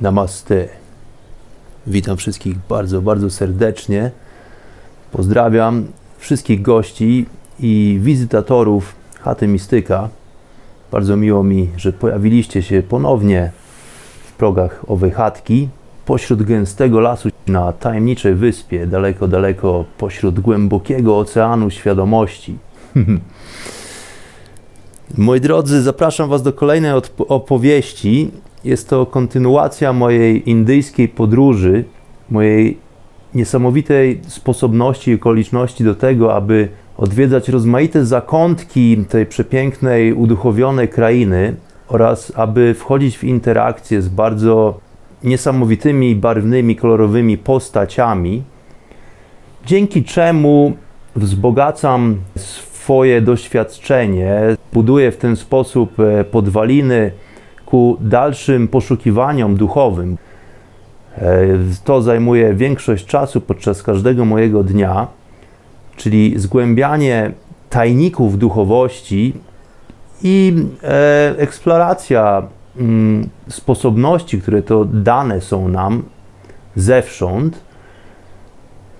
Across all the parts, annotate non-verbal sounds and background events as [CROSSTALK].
Namaste. Witam wszystkich bardzo, bardzo serdecznie. Pozdrawiam wszystkich gości i wizytatorów chaty Mistyka. Bardzo miło mi, że pojawiliście się ponownie w progach owej chatki pośród gęstego lasu na tajemniczej wyspie, daleko, daleko pośród głębokiego oceanu świadomości. [LAUGHS] Moi drodzy, zapraszam Was do kolejnej opowieści. Jest to kontynuacja mojej indyjskiej podróży, mojej niesamowitej sposobności i okoliczności do tego, aby odwiedzać rozmaite zakątki tej przepięknej, uduchowionej krainy oraz aby wchodzić w interakcje z bardzo niesamowitymi, barwnymi, kolorowymi postaciami, dzięki czemu wzbogacam swoje doświadczenie, buduję w ten sposób e, podwaliny ku dalszym poszukiwaniom duchowym. E, to zajmuje większość czasu podczas każdego mojego dnia, czyli zgłębianie tajników duchowości i e, eksploracja mm, sposobności, które to dane są nam zewsząd.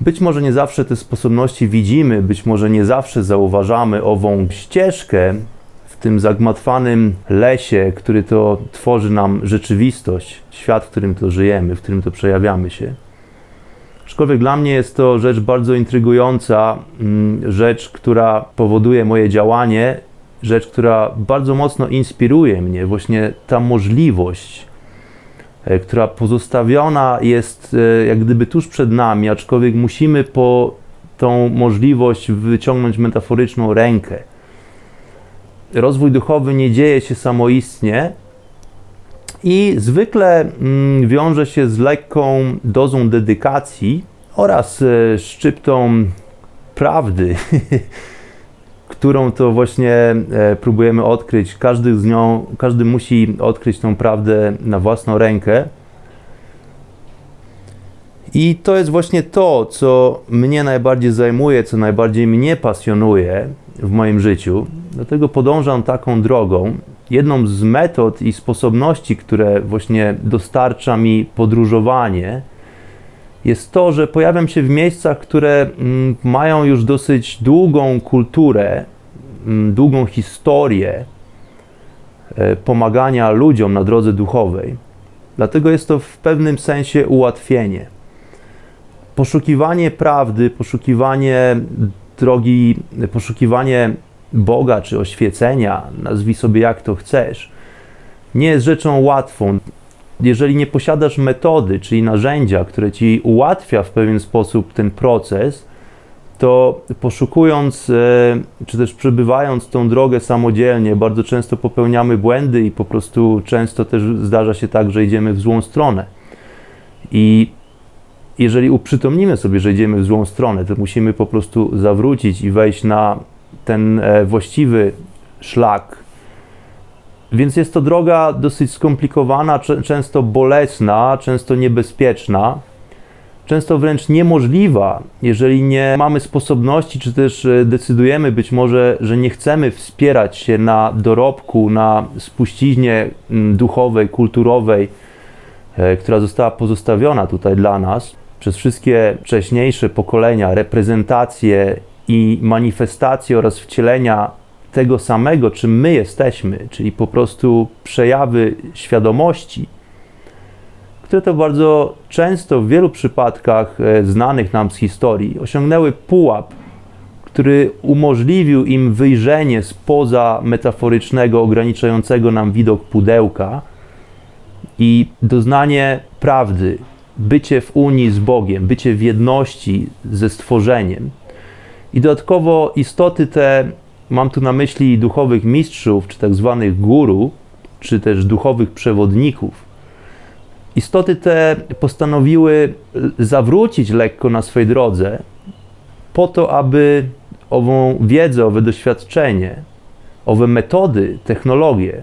Być może nie zawsze te sposobności widzimy, być może nie zawsze zauważamy ową ścieżkę tym zagmatwanym lesie, który to tworzy nam rzeczywistość, świat, w którym to żyjemy, w którym to przejawiamy się. Aczkolwiek dla mnie jest to rzecz bardzo intrygująca, mm, rzecz, która powoduje moje działanie, rzecz, która bardzo mocno inspiruje mnie, właśnie ta możliwość, e, która pozostawiona jest e, jak gdyby tuż przed nami, aczkolwiek musimy po tą możliwość wyciągnąć metaforyczną rękę. Rozwój duchowy nie dzieje się samoistnie, i zwykle mm, wiąże się z lekką dozą dedykacji oraz e, szczyptą prawdy, [LAUGHS] którą to właśnie e, próbujemy odkryć. Każdy z nią, każdy musi odkryć tą prawdę na własną rękę. I to jest właśnie to, co mnie najbardziej zajmuje, co najbardziej mnie pasjonuje w moim życiu. Dlatego podążam taką drogą jedną z metod i sposobności, które właśnie dostarcza mi podróżowanie, jest to, że pojawiam się w miejscach, które mm, mają już dosyć długą kulturę, mm, długą historię e, pomagania ludziom na drodze duchowej. Dlatego jest to w pewnym sensie ułatwienie. Poszukiwanie prawdy, poszukiwanie drogi, poszukiwanie Boga czy oświecenia, nazwij sobie jak to chcesz, nie jest rzeczą łatwą. Jeżeli nie posiadasz metody, czyli narzędzia, które ci ułatwia w pewien sposób ten proces, to poszukując, e, czy też przebywając tą drogę samodzielnie, bardzo często popełniamy błędy i po prostu często też zdarza się tak, że idziemy w złą stronę. I jeżeli uprzytomnimy sobie, że idziemy w złą stronę, to musimy po prostu zawrócić i wejść na ten e, właściwy szlak. Więc jest to droga dosyć skomplikowana, często bolesna, często niebezpieczna, często wręcz niemożliwa, jeżeli nie mamy sposobności, czy też e, decydujemy być może, że nie chcemy wspierać się na dorobku, na spuściźnie duchowej, kulturowej, e, która została pozostawiona tutaj dla nas przez wszystkie wcześniejsze pokolenia, reprezentacje i manifestacje oraz wcielenia tego samego, czym my jesteśmy, czyli po prostu przejawy świadomości, które to bardzo często w wielu przypadkach e, znanych nam z historii osiągnęły pułap, który umożliwił im wyjrzenie spoza metaforycznego, ograniczającego nam widok pudełka i doznanie prawdy, bycie w unii z Bogiem, bycie w jedności ze stworzeniem. I dodatkowo istoty te, mam tu na myśli duchowych mistrzów, czy tak zwanych guru, czy też duchowych przewodników. Istoty te postanowiły zawrócić lekko na swojej drodze, po to, aby ową wiedzę, owe doświadczenie, owe metody, technologie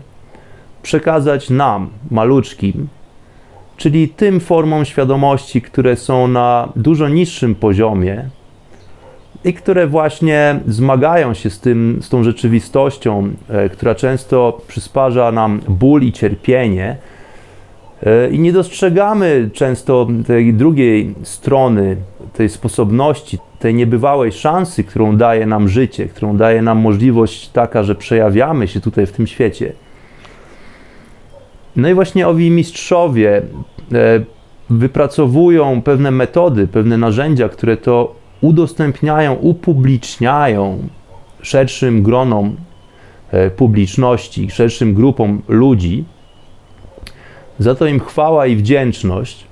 przekazać nam, maluczkim, czyli tym formom świadomości, które są na dużo niższym poziomie i które właśnie zmagają się z, tym, z tą rzeczywistością, e, która często przysparza nam ból i cierpienie. E, I nie dostrzegamy często tej drugiej strony, tej sposobności, tej niebywałej szansy, którą daje nam życie, którą daje nam możliwość taka, że przejawiamy się tutaj w tym świecie. No i właśnie owi mistrzowie e, wypracowują pewne metody, pewne narzędzia, które to udostępniają, upubliczniają szerszym gronom e, publiczności, szerszym grupom ludzi. Za to im chwała i wdzięczność.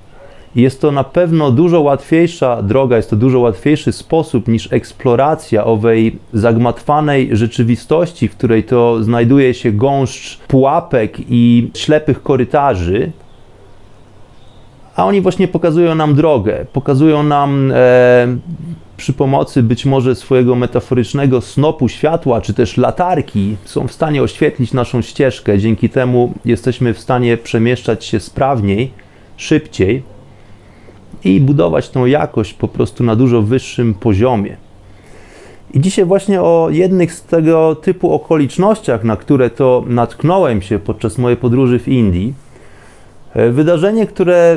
Jest to na pewno dużo łatwiejsza droga, jest to dużo łatwiejszy sposób niż eksploracja owej zagmatwanej rzeczywistości, w której to znajduje się gąszcz pułapek i ślepych korytarzy. A oni właśnie pokazują nam drogę, pokazują nam e, przy pomocy być może swojego metaforycznego snopu światła, czy też latarki, są w stanie oświetlić naszą ścieżkę. Dzięki temu jesteśmy w stanie przemieszczać się sprawniej, szybciej i budować tą jakość po prostu na dużo wyższym poziomie. I dzisiaj właśnie o jednych z tego typu okolicznościach, na które to natknąłem się podczas mojej podróży w Indii. E, wydarzenie, które,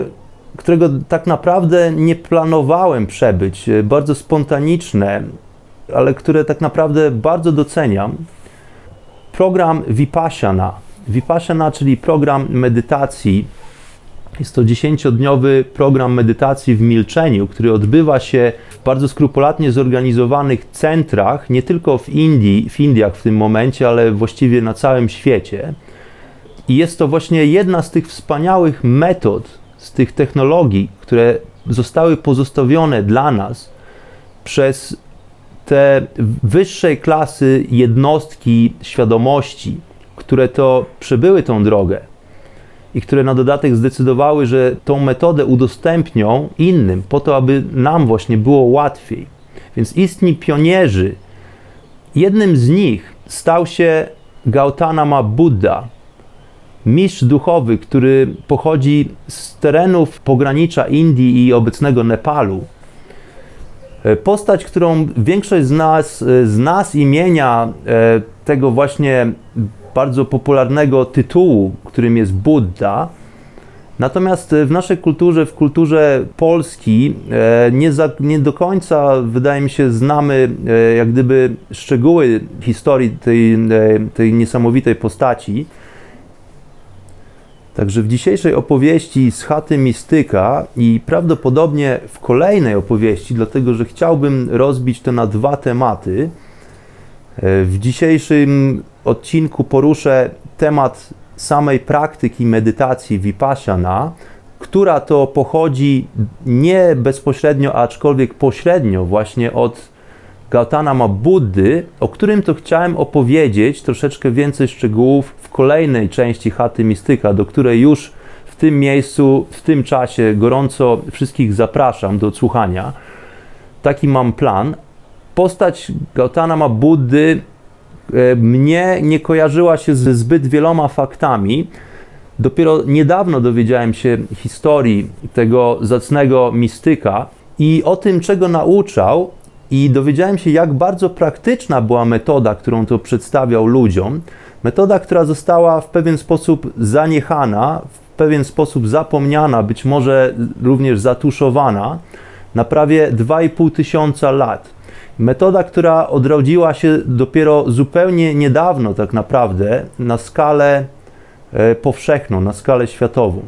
którego tak naprawdę nie planowałem przebyć, e, bardzo spontaniczne, ale które tak naprawdę bardzo doceniam. Program Vipassana. Vipassana, czyli program medytacji jest to dziesięciodniowy program medytacji w milczeniu, który odbywa się w bardzo skrupulatnie zorganizowanych centrach, nie tylko w Indii, w Indiach w tym momencie, ale właściwie na całym świecie. I jest to właśnie jedna z tych wspaniałych metod, z tych technologii, które zostały pozostawione dla nas przez te wyższej klasy jednostki świadomości, które to przebyły tą drogę i które na dodatek zdecydowały, że tą metodę udostępnią innym, po to, aby nam właśnie było łatwiej. Więc istni pionierzy, jednym z nich stał się Gautama Buddha, mistrz duchowy, który pochodzi z terenów pogranicza Indii i obecnego Nepalu. Postać, którą większość z nas zna z imienia e, tego właśnie bardzo popularnego tytułu, którym jest Buddha. Natomiast w naszej kulturze, w kulturze Polski, e, nie, za, nie do końca, wydaje mi się, znamy e, jak gdyby szczegóły historii tej, e, tej niesamowitej postaci. Także w dzisiejszej opowieści z chaty mistyka i prawdopodobnie w kolejnej opowieści, dlatego że chciałbym rozbić to na dwa tematy. W dzisiejszym odcinku poruszę temat samej praktyki medytacji vipassana, która to pochodzi nie bezpośrednio, aczkolwiek pośrednio właśnie od Gautama Buddy, o którym to chciałem opowiedzieć troszeczkę więcej szczegółów w kolejnej części chaty mistyka, do której już w tym miejscu, w tym czasie gorąco wszystkich zapraszam do odsłuchania. Taki mam plan. Postać Gautama Buddy mnie nie kojarzyła się ze zbyt wieloma faktami. Dopiero niedawno dowiedziałem się historii tego zacnego mistyka i o tym, czego nauczał, i dowiedziałem się, jak bardzo praktyczna była metoda, którą to przedstawiał ludziom. Metoda, która została w pewien sposób zaniechana, w pewien sposób zapomniana, być może również zatuszowana na prawie 2,5 tysiąca lat. Metoda, która odrodziła się dopiero zupełnie niedawno, tak naprawdę, na skalę e, powszechną, na skalę światową.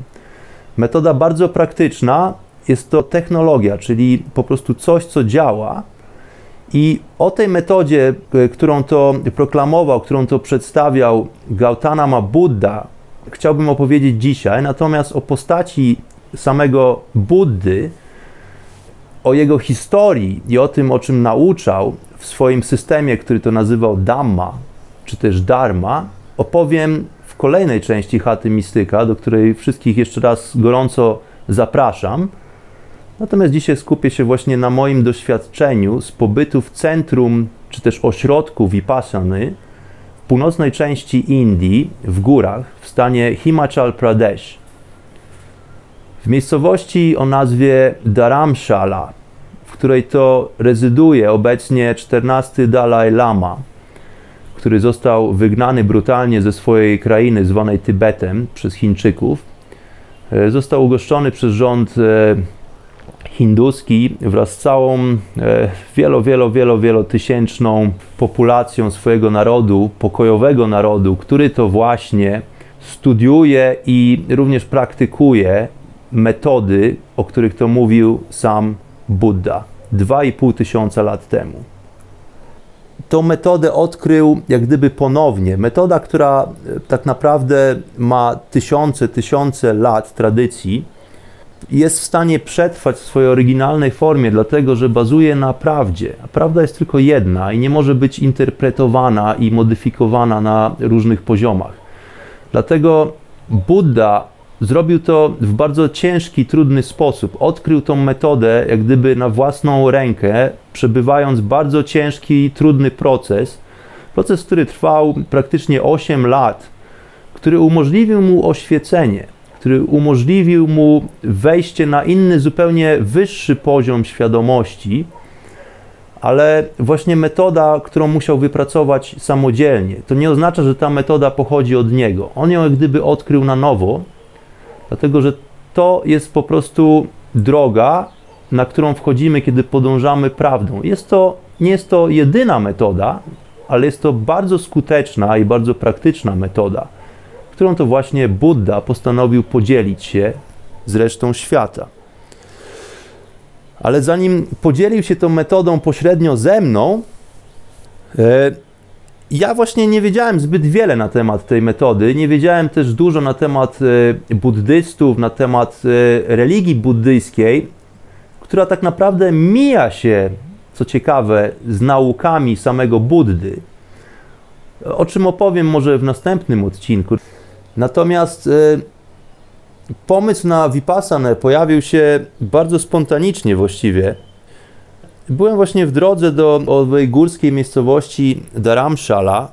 Metoda bardzo praktyczna, jest to technologia, czyli po prostu coś, co działa. I o tej metodzie, e, którą to proklamował, którą to przedstawiał Gautama Buddha, chciałbym opowiedzieć dzisiaj. Natomiast o postaci samego Buddy, o jego historii i o tym, o czym nauczał w swoim systemie, który to nazywał Dhamma, czy też Dharma, opowiem w kolejnej części Chaty Mistyka, do której wszystkich jeszcze raz gorąco zapraszam. Natomiast dzisiaj skupię się właśnie na moim doświadczeniu z pobytu w centrum, czy też ośrodku Vipassany w północnej części Indii, w górach, w stanie Himachal Pradesh. W miejscowości o nazwie Dharamshala, w której to rezyduje obecnie 14 Dalai Lama, który został wygnany brutalnie ze swojej krainy zwanej Tybetem przez Chińczyków. E, został ugoszczony przez rząd e, hinduski wraz z całą e, wielo, wielo, wielo, wielotysięczną populacją swojego narodu, pokojowego narodu, który to właśnie studiuje i również praktykuje metody, o których to mówił sam Buddha 2,5 tysiąca lat temu. Tą metodę odkrył jak gdyby ponownie. Metoda, która e, tak naprawdę ma tysiące, tysiące lat tradycji, jest w stanie przetrwać w swojej oryginalnej formie, dlatego że bazuje na prawdzie. A prawda jest tylko jedna i nie może być interpretowana i modyfikowana na różnych poziomach. Dlatego Buddha zrobił to w bardzo ciężki, trudny sposób. Odkrył tą metodę jak gdyby na własną rękę, przebywając bardzo ciężki, trudny proces. Proces, który trwał praktycznie 8 lat, który umożliwił mu oświecenie który umożliwił mu wejście na inny, zupełnie wyższy poziom świadomości, ale właśnie metoda, którą musiał wypracować samodzielnie. To nie oznacza, że ta metoda pochodzi od niego. On ją jak gdyby odkrył na nowo, dlatego że to jest po prostu droga, na którą wchodzimy, kiedy podążamy prawdą. Jest to, nie jest to jedyna metoda, ale jest to bardzo skuteczna i bardzo praktyczna metoda którą to właśnie Buddha postanowił podzielić się z resztą świata. Ale zanim podzielił się tą metodą pośrednio ze mną, e, ja właśnie nie wiedziałem zbyt wiele na temat tej metody. Nie wiedziałem też dużo na temat e, buddystów, na temat e, religii buddyjskiej, która tak naprawdę mija się, co ciekawe, z naukami samego Buddy. O czym opowiem może w następnym odcinku. Natomiast y, pomysł na Vipassanę pojawił się bardzo spontanicznie właściwie. Byłem właśnie w drodze do owej górskiej miejscowości Dharamshala,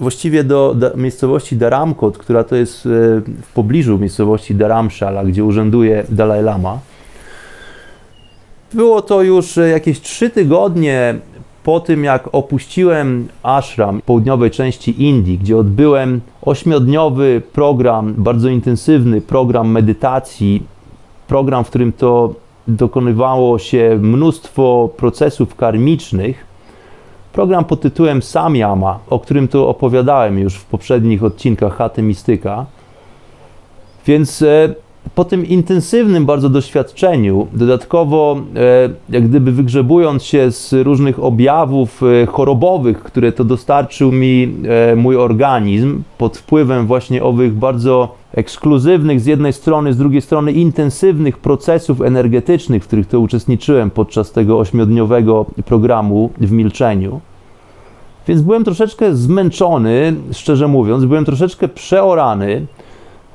właściwie do, do miejscowości Dharamkot, która to jest y, w pobliżu miejscowości Dharamshala, gdzie urzęduje Dalai Lama. Było to już jakieś trzy tygodnie po tym, jak opuściłem ashram południowej części Indii, gdzie odbyłem ośmiodniowy program, bardzo intensywny program medytacji, program, w którym to dokonywało się mnóstwo procesów karmicznych, program pod tytułem Samyama, o którym tu opowiadałem już w poprzednich odcinkach Chaty Mistyka. Więc e, po tym intensywnym bardzo doświadczeniu, dodatkowo e, jak gdyby wygrzebując się z różnych objawów e, chorobowych, które to dostarczył mi mój organizm, pod wpływem właśnie owych bardzo ekskluzywnych z jednej strony, z drugiej strony intensywnych procesów energetycznych, w których to uczestniczyłem podczas tego ośmiodniowego programu w milczeniu. Więc byłem troszeczkę zmęczony, szczerze mówiąc, byłem troszeczkę przeorany.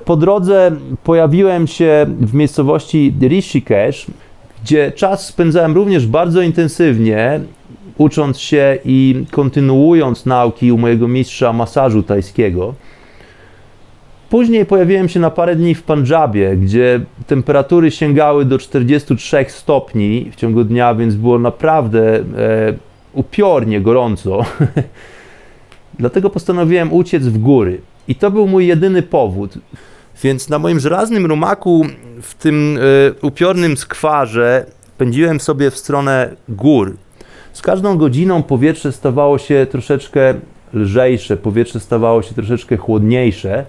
Po drodze pojawiłem się w miejscowości Rishikesh, gdzie czas spędzałem również bardzo intensywnie, ucząc się i kontynuując nauki u mojego mistrza masażu tajskiego. Później pojawiłem się na parę dni w Pandżabie, gdzie temperatury sięgały do 43 stopni w ciągu dnia, więc było naprawdę e, upiornie gorąco. [LAUGHS] Dlatego postanowiłem uciec w góry. I to był mój jedyny powód. Więc na moim żelaznym rumaku w tym y, upiornym skwarze pędziłem sobie w stronę gór. Z każdą godziną powietrze stawało się troszeczkę lżejsze, powietrze stawało się troszeczkę chłodniejsze.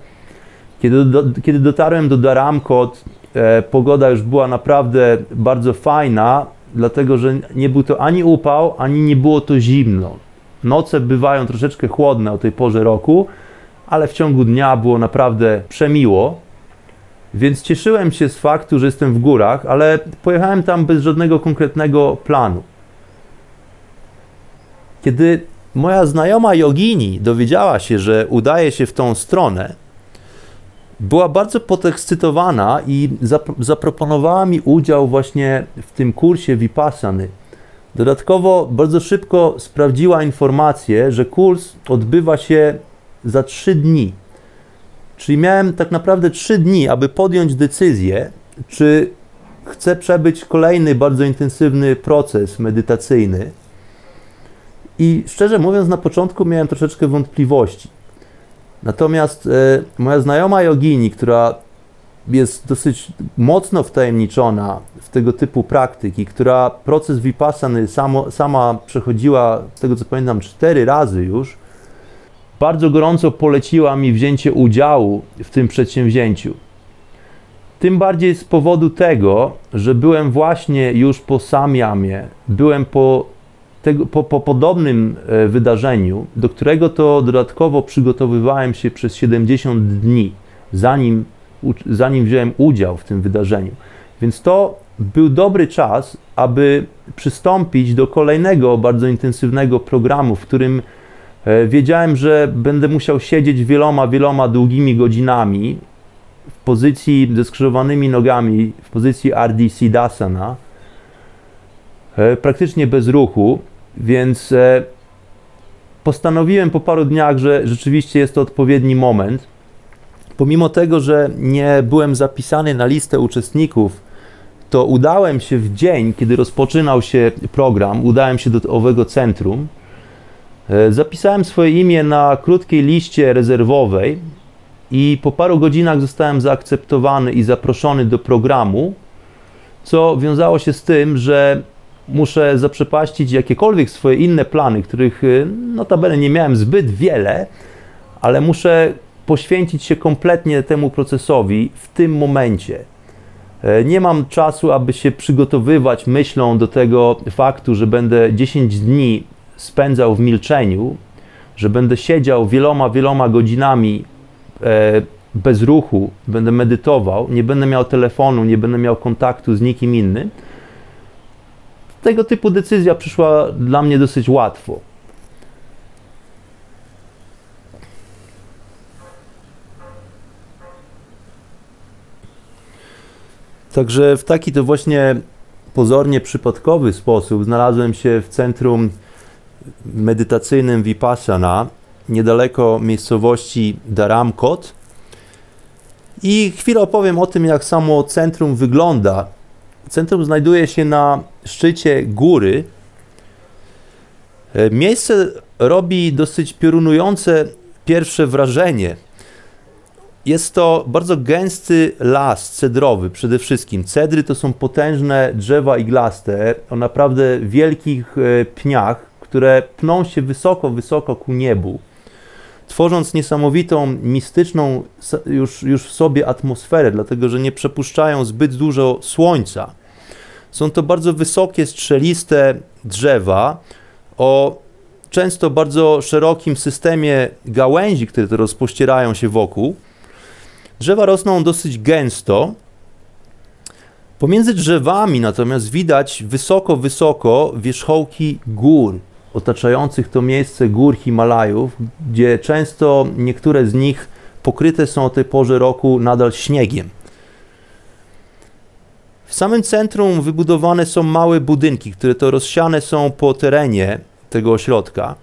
Kiedy, do, kiedy dotarłem do Daramkot, e, pogoda już była naprawdę bardzo fajna, dlatego że nie był to ani upał, ani nie było to zimno. Noce bywają troszeczkę chłodne o tej porze roku, ale w ciągu dnia było naprawdę przemiło. Więc cieszyłem się z faktu, że jestem w górach, ale pojechałem tam bez żadnego konkretnego planu. Kiedy moja znajoma jogini dowiedziała się, że udaje się w tą stronę, była bardzo podekscytowana i zap zaproponowała mi udział właśnie w tym kursie Vipassany. Dodatkowo bardzo szybko sprawdziła informację, że kurs odbywa się za trzy dni. Czyli miałem tak naprawdę trzy dni, aby podjąć decyzję, czy chcę przebyć kolejny bardzo intensywny proces medytacyjny. I szczerze mówiąc, na początku miałem troszeczkę wątpliwości. Natomiast e, moja znajoma jogini, która jest dosyć mocno wtajemniczona w tego typu praktyki, która proces vipassany samo, sama przechodziła, z tego co pamiętam, cztery razy już, bardzo gorąco poleciła mi wzięcie udziału w tym przedsięwzięciu. Tym bardziej z powodu tego, że byłem właśnie już po Samiamie, byłem po, tego, po, po podobnym e, wydarzeniu, do którego to dodatkowo przygotowywałem się przez 70 dni, zanim, zanim wziąłem udział w tym wydarzeniu. Więc to był dobry czas, aby przystąpić do kolejnego bardzo intensywnego programu, w którym E, wiedziałem, że będę musiał siedzieć wieloma, wieloma długimi godzinami w pozycji ze skrzyżowanymi nogami, w pozycji Ardhi Siddhasana, e, praktycznie bez ruchu, więc e, postanowiłem po paru dniach, że rzeczywiście jest to odpowiedni moment. Pomimo tego, że nie byłem zapisany na listę uczestników, to udałem się w dzień, kiedy rozpoczynał się program, udałem się do owego centrum E, zapisałem swoje imię na krótkiej liście rezerwowej i po paru godzinach zostałem zaakceptowany i zaproszony do programu, co wiązało się z tym, że muszę zaprzepaścić jakiekolwiek swoje inne plany, których e, notabene nie miałem zbyt wiele, ale muszę poświęcić się kompletnie temu procesowi w tym momencie. E, nie mam czasu, aby się przygotowywać myślą do tego faktu, że będę 10 dni spędzał w milczeniu, że będę siedział wieloma, wieloma godzinami e, bez ruchu, będę medytował, nie będę miał telefonu, nie będę miał kontaktu z nikim innym, tego typu decyzja przyszła dla mnie dosyć łatwo. Także w taki to właśnie pozornie przypadkowy sposób znalazłem się w centrum medytacyjnym Vipassana niedaleko miejscowości Dharamkot i chwilę opowiem o tym, jak samo centrum wygląda. Centrum znajduje się na szczycie góry. E, miejsce robi dosyć piorunujące pierwsze wrażenie. Jest to bardzo gęsty las cedrowy przede wszystkim. Cedry to są potężne drzewa iglaste o naprawdę wielkich e, pniach, które pną się wysoko, wysoko ku niebu, tworząc niesamowitą, mistyczną już, już w sobie atmosferę, dlatego że nie przepuszczają zbyt dużo słońca. Są to bardzo wysokie, strzeliste drzewa o często bardzo szerokim systemie gałęzi, które to rozpościerają się wokół. Drzewa rosną dosyć gęsto. Pomiędzy drzewami natomiast widać wysoko, wysoko wierzchołki gór, otaczających to miejsce gór Himalajów, gdzie często niektóre z nich pokryte są o tej porze roku nadal śniegiem. W samym centrum wybudowane są małe budynki, które to rozsiane są po terenie tego ośrodka.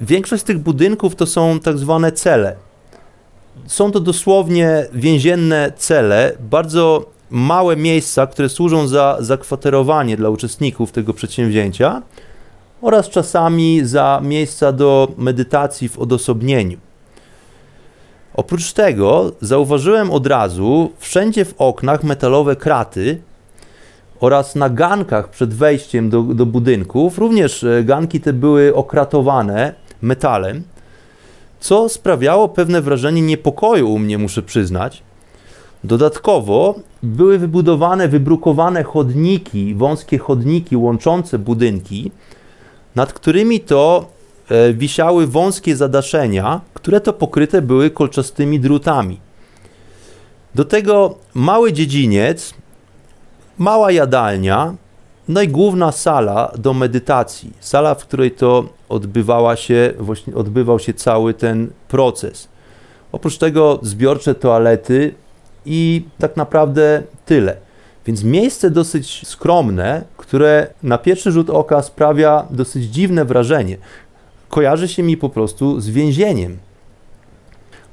Większość z tych budynków to są tak zwane cele. Są to dosłownie więzienne cele, bardzo małe miejsca, które służą za zakwaterowanie dla uczestników tego przedsięwzięcia oraz czasami za miejsca do medytacji w odosobnieniu. Oprócz tego zauważyłem od razu wszędzie w oknach metalowe kraty oraz na gankach przed wejściem do, do budynków. Również e, ganki te były okratowane metalem, co sprawiało pewne wrażenie niepokoju u mnie, muszę przyznać. Dodatkowo były wybudowane, wybrukowane chodniki, wąskie chodniki łączące budynki, nad którymi to e, wisiały wąskie zadaszenia, które to pokryte były kolczastymi drutami. Do tego mały dziedziniec, mała jadalnia, no i główna sala do medytacji. Sala, w której to odbywała się, właśnie odbywał się cały ten proces. Oprócz tego zbiorcze toalety i tak naprawdę tyle. Więc miejsce dosyć skromne, które na pierwszy rzut oka sprawia dosyć dziwne wrażenie. Kojarzy się mi po prostu z więzieniem.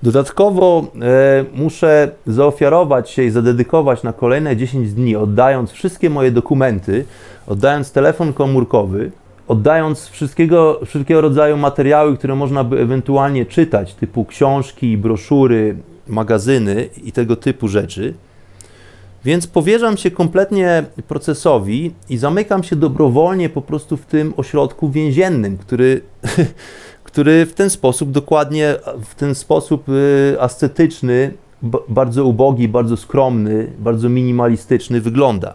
Dodatkowo e, muszę zaofiarować się i zadedykować na kolejne 10 dni, oddając wszystkie moje dokumenty, oddając telefon komórkowy, oddając wszystkiego, wszelkiego rodzaju materiały, które można by ewentualnie czytać, typu książki, broszury, magazyny i tego typu rzeczy. Więc powierzam się kompletnie procesowi i zamykam się dobrowolnie po prostu w tym ośrodku więziennym, który, [LAUGHS] który w ten sposób, dokładnie w ten sposób y, ascetyczny, bardzo ubogi, bardzo skromny, bardzo minimalistyczny wygląda.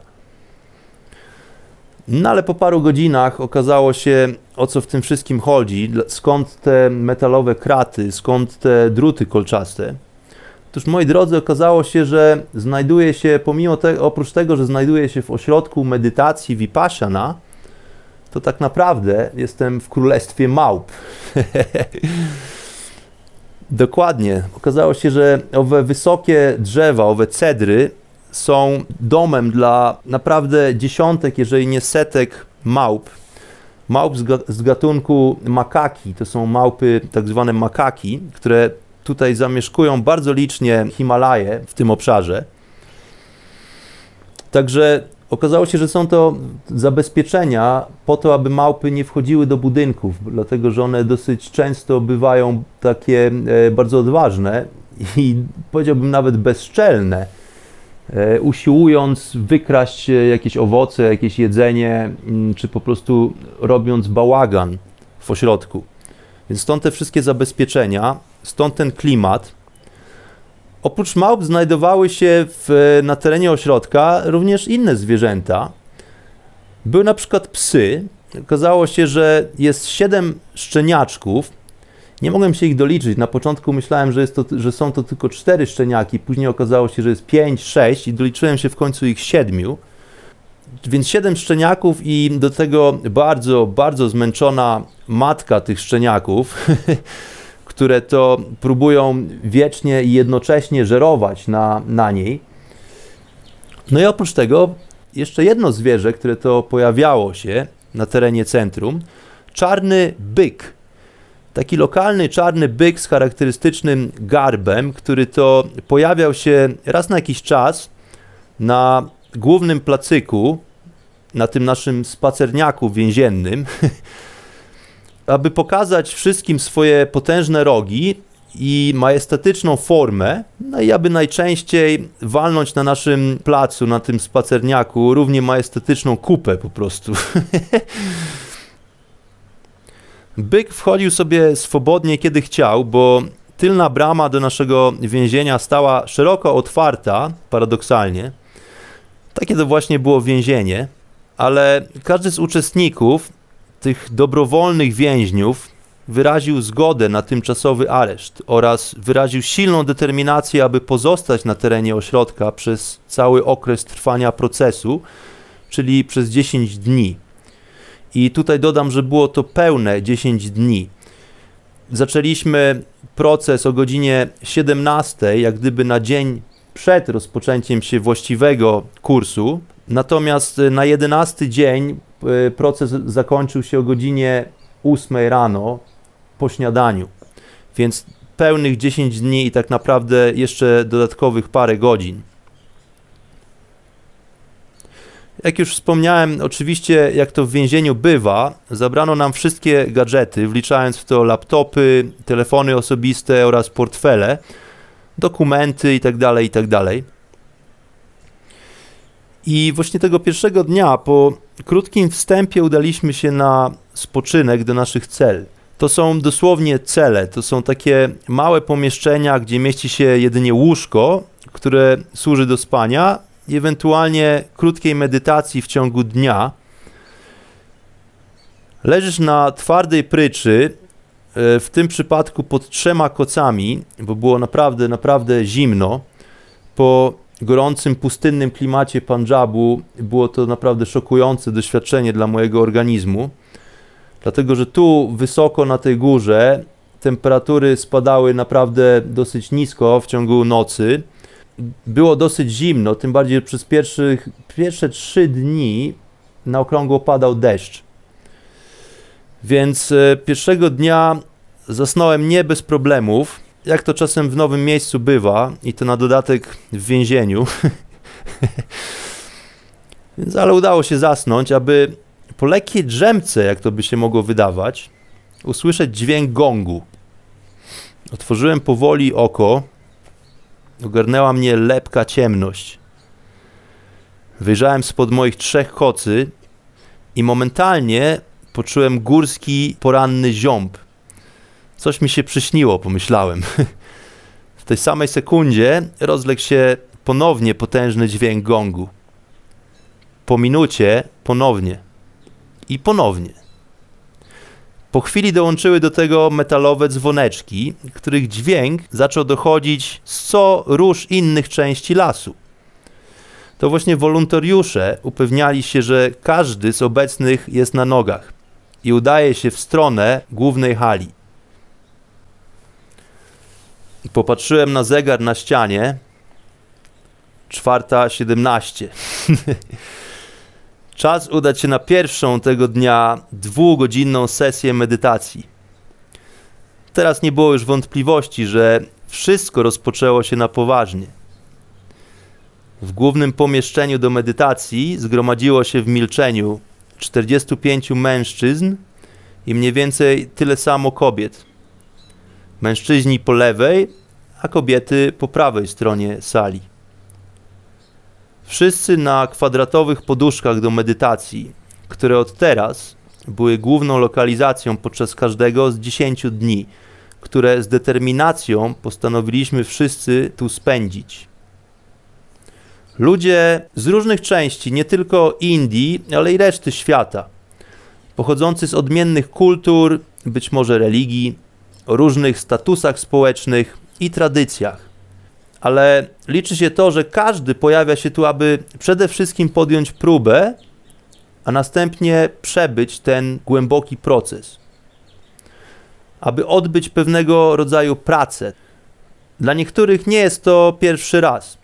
No ale po paru godzinach okazało się, o co w tym wszystkim chodzi, skąd te metalowe kraty, skąd te druty kolczaste. Otóż, moi drodzy, okazało się, że znajduje się, pomimo tego, oprócz tego, że znajduje się w ośrodku medytacji Vipassana, to tak naprawdę jestem w królestwie małp. [LAUGHS] Dokładnie. Okazało się, że owe wysokie drzewa, owe cedry są domem dla naprawdę dziesiątek, jeżeli nie setek małp. Małp z gatunku makaki, to są małpy tak zwane makaki, które tutaj zamieszkują bardzo licznie Himalaje w tym obszarze. Także okazało się, że są to zabezpieczenia po to, aby małpy nie wchodziły do budynków, dlatego że one dosyć często bywają takie e, bardzo odważne i powiedziałbym nawet bezczelne, e, usiłując wykraść jakieś owoce, jakieś jedzenie, mm, czy po prostu robiąc bałagan w ośrodku. Więc stąd te wszystkie zabezpieczenia, stąd ten klimat. Oprócz małp znajdowały się w, na terenie ośrodka również inne zwierzęta. Były na przykład psy. Okazało się, że jest siedem szczeniaczków. Nie mogłem się ich doliczyć. Na początku myślałem, że, to, że są to tylko cztery szczeniaki. Później okazało się, że jest pięć, sześć i doliczyłem się w końcu ich siedmiu. Więc siedem szczeniaków i do tego bardzo, bardzo zmęczona matka tych szczeniaków, [LAUGHS] które to próbują wiecznie i jednocześnie żerować na, na niej. No i oprócz tego jeszcze jedno zwierzę, które to pojawiało się na terenie centrum, czarny byk. Taki lokalny czarny byk z charakterystycznym garbem, który to pojawiał się raz na jakiś czas na głównym placyku, na tym naszym spacerniaku więziennym, [LAUGHS] aby pokazać wszystkim swoje potężne rogi i majestatyczną formę, no i aby najczęściej walnąć na naszym placu, na tym spacerniaku, równie majestatyczną kupę po prostu. [LAUGHS] Byk wchodził sobie swobodnie kiedy chciał, bo tylna brama do naszego więzienia stała szeroko otwarta, paradoksalnie. Takie to właśnie było więzienie, ale każdy z uczestników, tych dobrowolnych więźniów, wyraził zgodę na tymczasowy areszt oraz wyraził silną determinację, aby pozostać na terenie ośrodka przez cały okres trwania procesu, czyli przez 10 dni. I tutaj dodam, że było to pełne 10 dni. Zaczęliśmy proces o godzinie 17, jak gdyby na dzień przed rozpoczęciem się właściwego kursu. Natomiast y, na 11 dzień proces zakończył się o godzinie 8 rano po śniadaniu. Więc pełnych 10 dni i tak naprawdę jeszcze dodatkowych parę godzin. Jak już wspomniałem, oczywiście, jak to w więzieniu bywa, zabrano nam wszystkie gadżety, wliczając w to laptopy, telefony osobiste oraz portfele dokumenty itd., tak itd. I właśnie tego pierwszego dnia, po krótkim wstępie, udaliśmy się na spoczynek do naszych cel. To są dosłownie cele, to są takie małe pomieszczenia, gdzie mieści się jedynie łóżko, które służy do spania, i ewentualnie krótkiej medytacji w ciągu dnia. Leżysz na twardej pryczy, e, w tym przypadku pod trzema kocami, bo było naprawdę, naprawdę zimno. Po gorącym, pustynnym klimacie Pandżabu było to naprawdę szokujące doświadczenie dla mojego organizmu. Dlatego, że tu wysoko na tej górze temperatury spadały naprawdę dosyć nisko w ciągu nocy. Było dosyć zimno, tym bardziej przez pierwszych, pierwsze trzy dni na okrągło padał deszcz. Więc e, pierwszego dnia zasnąłem nie bez problemów, jak to czasem w nowym miejscu bywa, i to na dodatek w więzieniu. [LAUGHS] Więc, ale udało się zasnąć, aby po lekkiej drzemce, jak to by się mogło wydawać, usłyszeć dźwięk gongu. Otworzyłem powoli oko, ogarnęła mnie lepka ciemność. Wyjrzałem spod moich trzech kocy i momentalnie poczułem górski, poranny ziąb. Coś mi się przyśniło, pomyślałem. W tej samej sekundzie rozległ się ponownie potężny dźwięk gongu. Po minucie ponownie i ponownie. Po chwili dołączyły do tego metalowe dzwoneczki, których dźwięk zaczął dochodzić z co róż innych części lasu. To właśnie wolontariusze upewniali się, że każdy z obecnych jest na nogach i udaje się w stronę głównej hali. Popatrzyłem na zegar na ścianie. Czwarta siedemnaście. [LAUGHS] Czas udać się na pierwszą tego dnia dwugodzinną sesję medytacji. Teraz nie było już wątpliwości, że wszystko rozpoczęło się na poważnie. W głównym pomieszczeniu do medytacji zgromadziło się w milczeniu 45 mężczyzn i mniej więcej tyle samo kobiet. Mężczyźni po lewej, a kobiety po prawej stronie sali. Wszyscy na kwadratowych poduszkach do medytacji, które od teraz były główną lokalizacją podczas każdego z 10 dni, które z determinacją postanowiliśmy wszyscy tu spędzić. Ludzie z różnych części, nie tylko Indii, ale i reszty świata, pochodzący z odmiennych kultur, być może religii, różnych statusach społecznych i tradycjach. Ale liczy się to, że każdy pojawia się tu, aby przede wszystkim podjąć próbę, a następnie przebyć ten głęboki proces. Aby odbyć pewnego rodzaju pracę. Dla niektórych nie jest to pierwszy raz.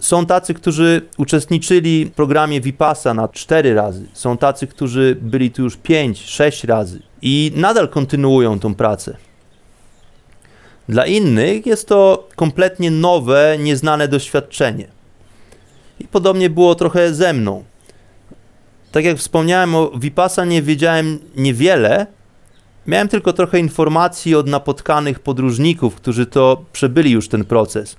Są tacy, którzy uczestniczyli w programie Vipassana cztery razy. Są tacy, którzy byli tu już pięć, sześć razy i nadal kontynuują tą pracę. Dla innych jest to kompletnie nowe, nieznane doświadczenie. I podobnie było trochę ze mną. Tak jak wspomniałem o Vipassanie, wiedziałem niewiele. Miałem tylko trochę informacji od napotkanych podróżników, którzy to przebyli już ten proces.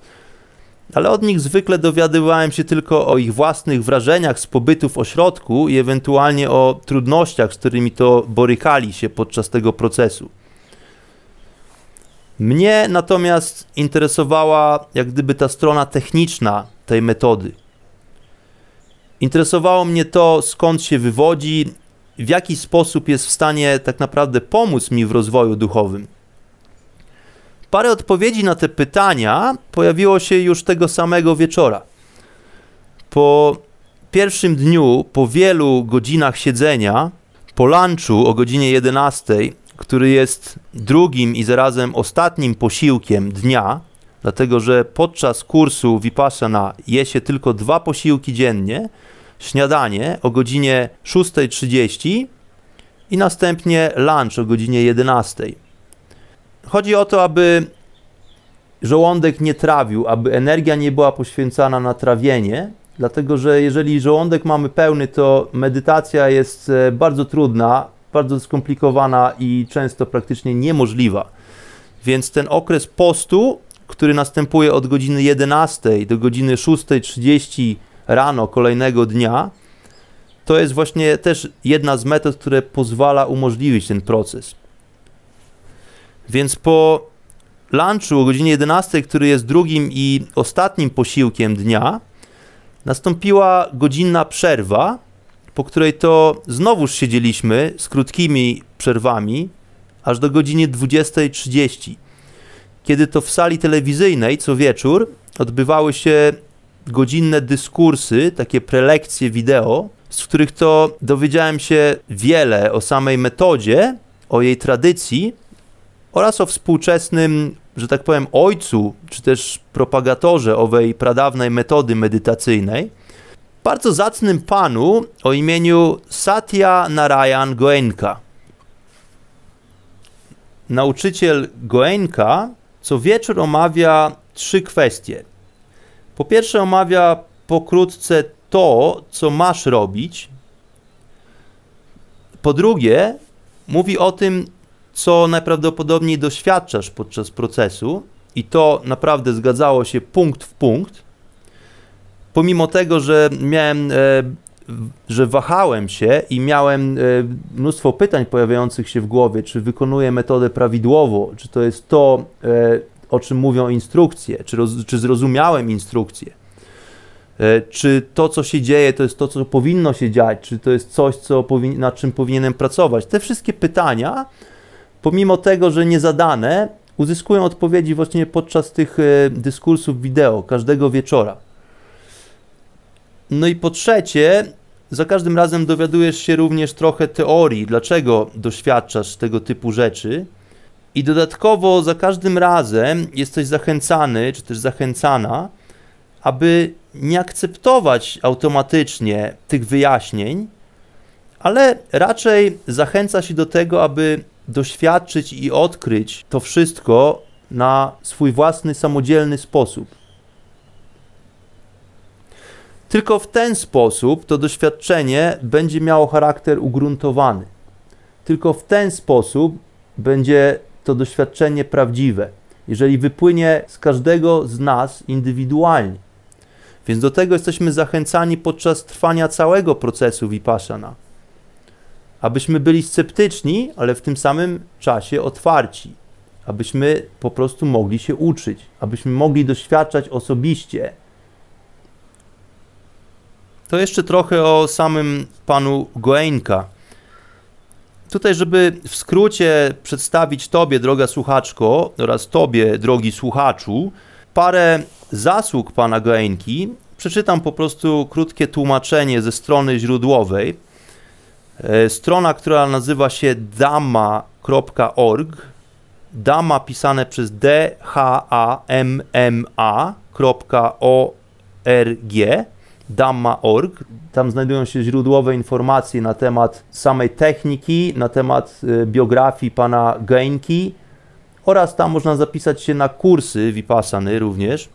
Ale od nich zwykle dowiadywałem się tylko o ich własnych wrażeniach z pobytu w ośrodku i ewentualnie o trudnościach, z którymi to borykali się podczas tego procesu. Mnie natomiast interesowała jak gdyby ta strona techniczna tej metody. Interesowało mnie to, skąd się wywodzi, w jaki sposób jest w stanie tak naprawdę pomóc mi w rozwoju duchowym. Parę odpowiedzi na te pytania pojawiło się już tego samego wieczora. Po pierwszym dniu, po wielu godzinach siedzenia, po lunchu o godzinie 11, który jest drugim i zarazem ostatnim posiłkiem dnia, dlatego że podczas kursu Vipassana je się tylko dwa posiłki dziennie, śniadanie o godzinie 6.30 i następnie lunch o godzinie 11. Chodzi o to, aby żołądek nie trawił, aby energia nie była poświęcana na trawienie, dlatego że jeżeli żołądek mamy pełny, to medytacja jest e, bardzo trudna, bardzo skomplikowana i często praktycznie niemożliwa. Więc ten okres postu, który następuje od godziny 11 do godziny 6.30 rano kolejnego dnia, to jest właśnie też jedna z metod, które pozwala umożliwić ten proces. Więc po lunchu o godzinie 11, który jest drugim i ostatnim posiłkiem dnia, nastąpiła godzinna przerwa, po której to znowuż siedzieliśmy z krótkimi przerwami aż do godziny 20.30. Kiedy to w sali telewizyjnej co wieczór odbywały się godzinne dyskursy, takie prelekcje wideo, z których to dowiedziałem się wiele o samej metodzie, o jej tradycji oraz o współczesnym, że tak powiem, ojcu, czy też propagatorze owej pradawnej metody medytacyjnej, bardzo zacnym panu o imieniu Satya Narayan Goenka. Nauczyciel Goenka co wieczór omawia trzy kwestie. Po pierwsze, omawia pokrótce to, co masz robić. Po drugie, mówi o tym, co najprawdopodobniej doświadczasz podczas procesu, i to naprawdę zgadzało się punkt w punkt. Pomimo tego, że miałem, e, że wahałem się i miałem e, mnóstwo pytań pojawiających się w głowie, czy wykonuję metodę prawidłowo, czy to jest to, e, o czym mówią instrukcje, czy, roz, czy zrozumiałem instrukcje, e, czy to, co się dzieje, to jest to, co powinno się dziać, czy to jest coś, co nad czym powinienem pracować. Te wszystkie pytania, pomimo tego, że nie zadane, uzyskują odpowiedzi właśnie podczas tych e, dyskursów wideo każdego wieczora. No i po trzecie, za każdym razem dowiadujesz się również trochę teorii, dlaczego doświadczasz tego typu rzeczy. I dodatkowo za każdym razem jesteś zachęcany, czy też zachęcana, aby nie akceptować automatycznie tych wyjaśnień, ale raczej zachęca się do tego, aby doświadczyć i odkryć to wszystko na swój własny, samodzielny sposób. Tylko w ten sposób to doświadczenie będzie miało charakter ugruntowany. Tylko w ten sposób będzie to doświadczenie prawdziwe, jeżeli wypłynie z każdego z nas indywidualnie. Więc do tego jesteśmy zachęcani podczas trwania całego procesu vipassana. Abyśmy byli sceptyczni, ale w tym samym czasie otwarci. Abyśmy po prostu mogli się uczyć, abyśmy mogli doświadczać osobiście. To jeszcze trochę o samym panu Goenka. Tutaj, żeby w skrócie przedstawić Tobie, droga słuchaczko, oraz Tobie, drogi słuchaczu, parę zasług pana Goenki, przeczytam po prostu krótkie tłumaczenie ze strony źródłowej. E, strona, która nazywa się dama.org, dama pisane przez d h a m m a.org Dhamma.org. Tam znajdują się źródłowe informacje na temat samej techniki, na temat y, biografii pana Genki oraz tam można zapisać się na kursy Vipassany również.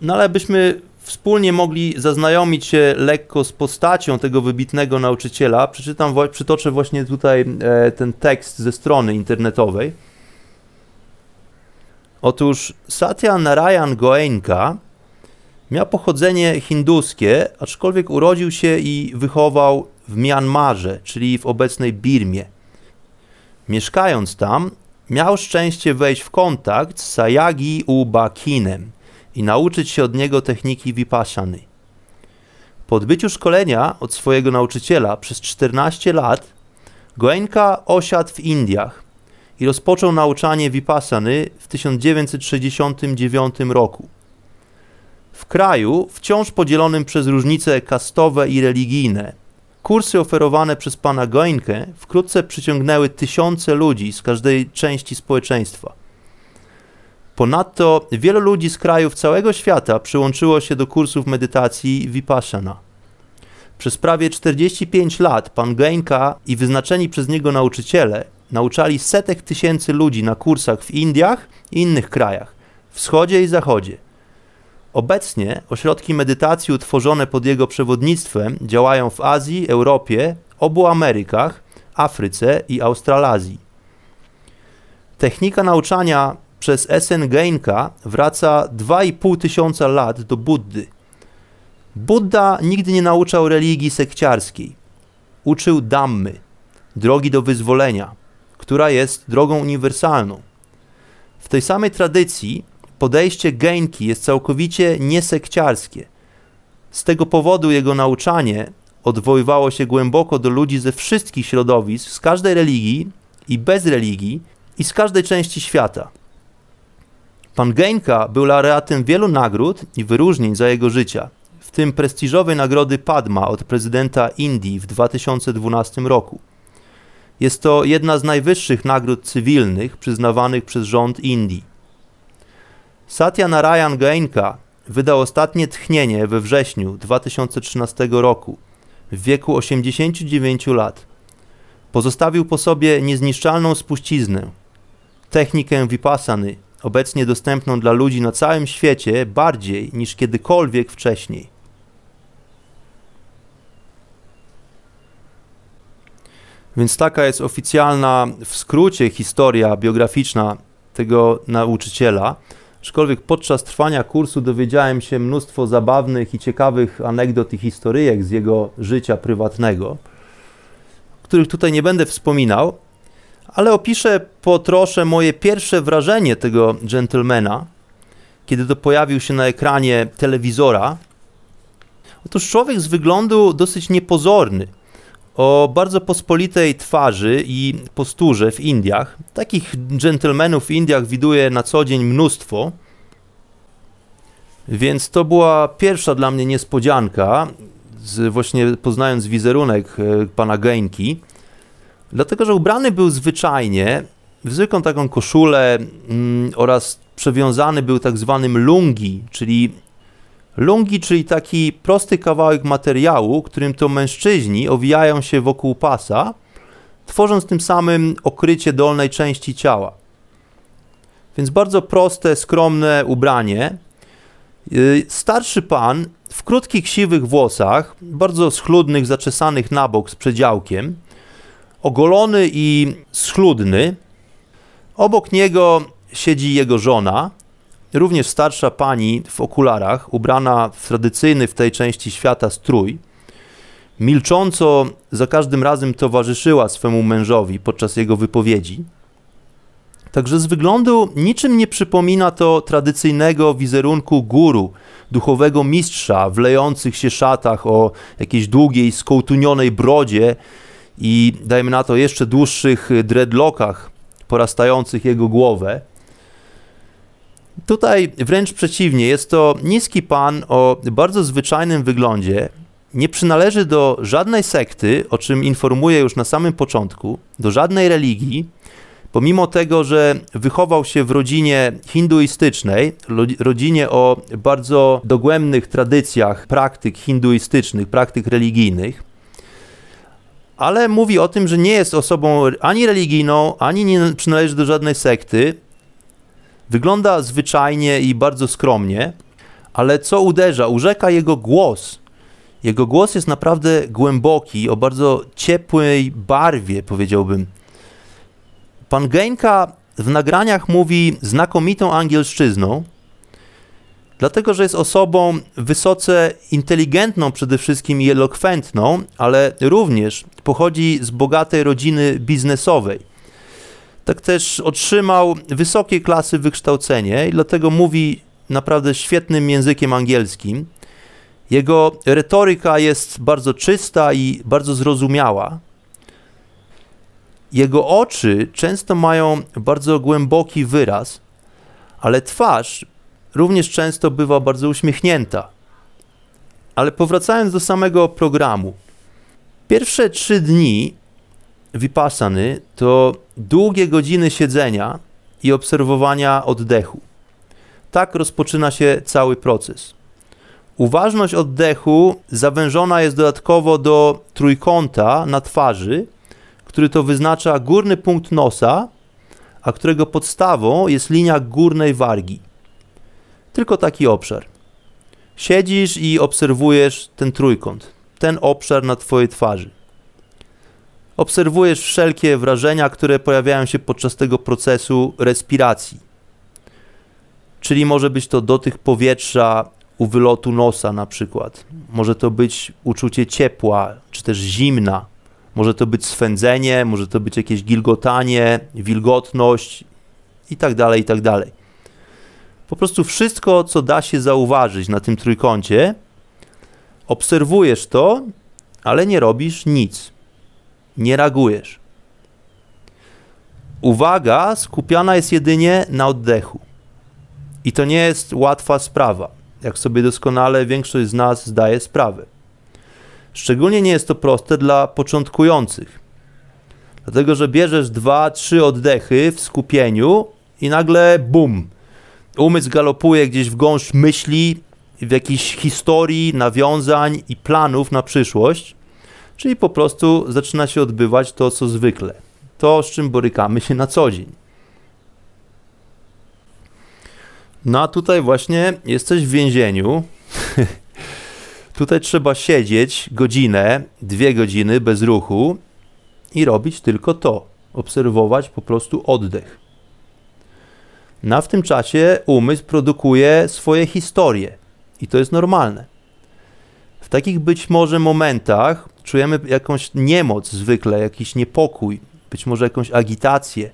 No ale byśmy wspólnie mogli zaznajomić się lekko z postacią tego wybitnego nauczyciela, przeczytam, przytoczę właśnie tutaj e, ten tekst ze strony internetowej. Otóż Satya Narayan Goenka Miał pochodzenie hinduskie, aczkolwiek urodził się i wychował w Mianmarze, czyli w obecnej Birmie. Mieszkając tam, miał szczęście wejść w kontakt z Sayagi Ubakinem i nauczyć się od niego techniki vipassany. Po odbyciu szkolenia od swojego nauczyciela przez 14 lat, Goenka osiadł w Indiach i rozpoczął nauczanie vipassany w 1969 roku. W kraju, wciąż podzielonym przez różnice kastowe i religijne, kursy oferowane przez pana Gońkę wkrótce przyciągnęły tysiące ludzi z każdej części społeczeństwa. Ponadto wielu ludzi z krajów całego świata przyłączyło się do kursów medytacji Vipassana. Przez prawie 45 lat pan Goenka i wyznaczeni przez niego nauczyciele nauczali setek tysięcy ludzi na kursach w Indiach i innych krajach, wschodzie i zachodzie. Obecnie ośrodki medytacji utworzone pod jego przewodnictwem działają w Azji, Europie, obu Amerykach, Afryce i Australazji. Technika nauczania przez SN Geinka wraca 2,5 tysiąca lat do Buddy. Buddha nigdy nie nauczał religii sekciarskiej. Uczył Dhammy, drogi do wyzwolenia, która jest drogą uniwersalną. W tej samej tradycji podejście Genki jest całkowicie niesekciarskie. Z tego powodu jego nauczanie odwoływało się głęboko do ludzi ze wszystkich środowisk, z każdej religii i bez religii i z każdej części świata. Pan Genka był laureatem wielu nagród i wyróżnień za jego życia, w tym prestiżowej nagrody Padma od prezydenta Indii w 2012 roku. Jest to jedna z najwyższych nagród cywilnych przyznawanych przez rząd Indii. Satya Narayan Goenka wydał ostatnie tchnienie we wrześniu 2013 roku w wieku 89 lat. Pozostawił po sobie niezniszczalną spuściznę, technikę vipassany, obecnie dostępną dla ludzi na całym świecie bardziej niż kiedykolwiek wcześniej. Więc taka jest oficjalna, w skrócie, historia biograficzna tego nauczyciela. Aczkolwiek podczas trwania kursu dowiedziałem się mnóstwo zabawnych i ciekawych anegdot i historyjek z jego życia prywatnego, których tutaj nie będę wspominał, ale opiszę po trosze moje pierwsze wrażenie tego gentlemana, kiedy to pojawił się na ekranie telewizora. Otóż człowiek z wyglądu dosyć niepozorny, o bardzo pospolitej twarzy i posturze w Indiach. Takich dżentelmenów w Indiach widuje na co dzień mnóstwo. Więc to była pierwsza dla mnie niespodzianka, z, właśnie poznając wizerunek e, pana Genki. Dlatego, że ubrany był zwyczajnie, w zwykłą taką koszulę mm, oraz przewiązany był tak zwanym lungi, czyli lungi, czyli taki prosty kawałek materiału, którym to mężczyźni owijają się wokół pasa, tworząc tym samym okrycie dolnej części ciała. Więc bardzo proste, skromne ubranie. Y, starszy pan w krótkich, siwych włosach, bardzo schludnych, zaczesanych na bok z przedziałkiem, ogolony i schludny. Obok niego siedzi jego żona, również starsza pani w okularach, ubrana w tradycyjny w tej części świata strój. Milcząco za każdym razem towarzyszyła swemu mężowi podczas jego wypowiedzi. Także z wyglądu niczym nie przypomina to tradycyjnego wizerunku guru, duchowego mistrza w lejących się szatach o jakiejś długiej, skołtunionej brodzie i dajmy na to jeszcze dłuższych dreadlockach porastających jego głowę. Tutaj wręcz przeciwnie, jest to niski pan o bardzo zwyczajnym wyglądzie, nie przynależy do żadnej sekty, o czym informuję już na samym początku, do żadnej religii, pomimo tego, że wychował się w rodzinie hinduistycznej, rodzinie o bardzo dogłębnych tradycjach praktyk hinduistycznych, praktyk religijnych, ale mówi o tym, że nie jest osobą ani religijną, ani nie przynależy do żadnej sekty. Wygląda zwyczajnie i bardzo skromnie, ale co uderza? Urzeka jego głos. Jego głos jest naprawdę głęboki, o bardzo ciepłej barwie, powiedziałbym. Pan Genka w nagraniach mówi znakomitą angielszczyzną, dlatego że jest osobą wysoce inteligentną przede wszystkim i elokwentną, ale również pochodzi z bogatej rodziny biznesowej. Tak też otrzymał wysokiej klasy wykształcenie i dlatego mówi naprawdę świetnym językiem angielskim. Jego retoryka jest bardzo czysta i bardzo zrozumiała. Jego oczy często mają bardzo głęboki wyraz, ale twarz również często bywa bardzo uśmiechnięta. Ale powracając do samego programu, pierwsze trzy dni Vipassany to długie godziny siedzenia i obserwowania oddechu. Tak rozpoczyna się cały proces. Uważność oddechu zawężona jest dodatkowo do trójkąta na twarzy, który to wyznacza górny punkt nosa, a którego podstawą jest linia górnej wargi. Tylko taki obszar. Siedzisz i obserwujesz ten trójkąt, ten obszar na Twojej twarzy. Obserwujesz wszelkie wrażenia, które pojawiają się podczas tego procesu respiracji. Czyli może być to dotyk powietrza u wylotu nosa, na przykład. Może to być uczucie ciepła, czy też zimna. Może to być swędzenie, może to być jakieś gilgotanie, wilgotność i tak dalej, i tak dalej. Po prostu wszystko, co da się zauważyć na tym trójkącie, obserwujesz to, ale nie robisz nic. Nie reagujesz. Uwaga skupiana jest jedynie na oddechu. I to nie jest łatwa sprawa, jak sobie doskonale większość z nas zdaje sprawę. Szczególnie nie jest to proste dla początkujących. Dlatego, że bierzesz dwa, trzy oddechy w skupieniu i nagle bum. Umysł galopuje gdzieś w gąszcz myśli, w jakiejś historii, nawiązań i planów na przyszłość. Czyli po prostu zaczyna się odbywać to, co zwykle. To, z czym borykamy się na co dzień. No a tutaj właśnie jesteś w więzieniu. [LAUGHS] tutaj trzeba siedzieć godzinę, dwie godziny bez ruchu i robić tylko to. Obserwować po prostu oddech. Na w tym czasie umysł produkuje swoje historie i to jest normalne. W takich być może momentach czujemy jakąś niemoc zwykle, jakiś niepokój, być może jakąś agitację.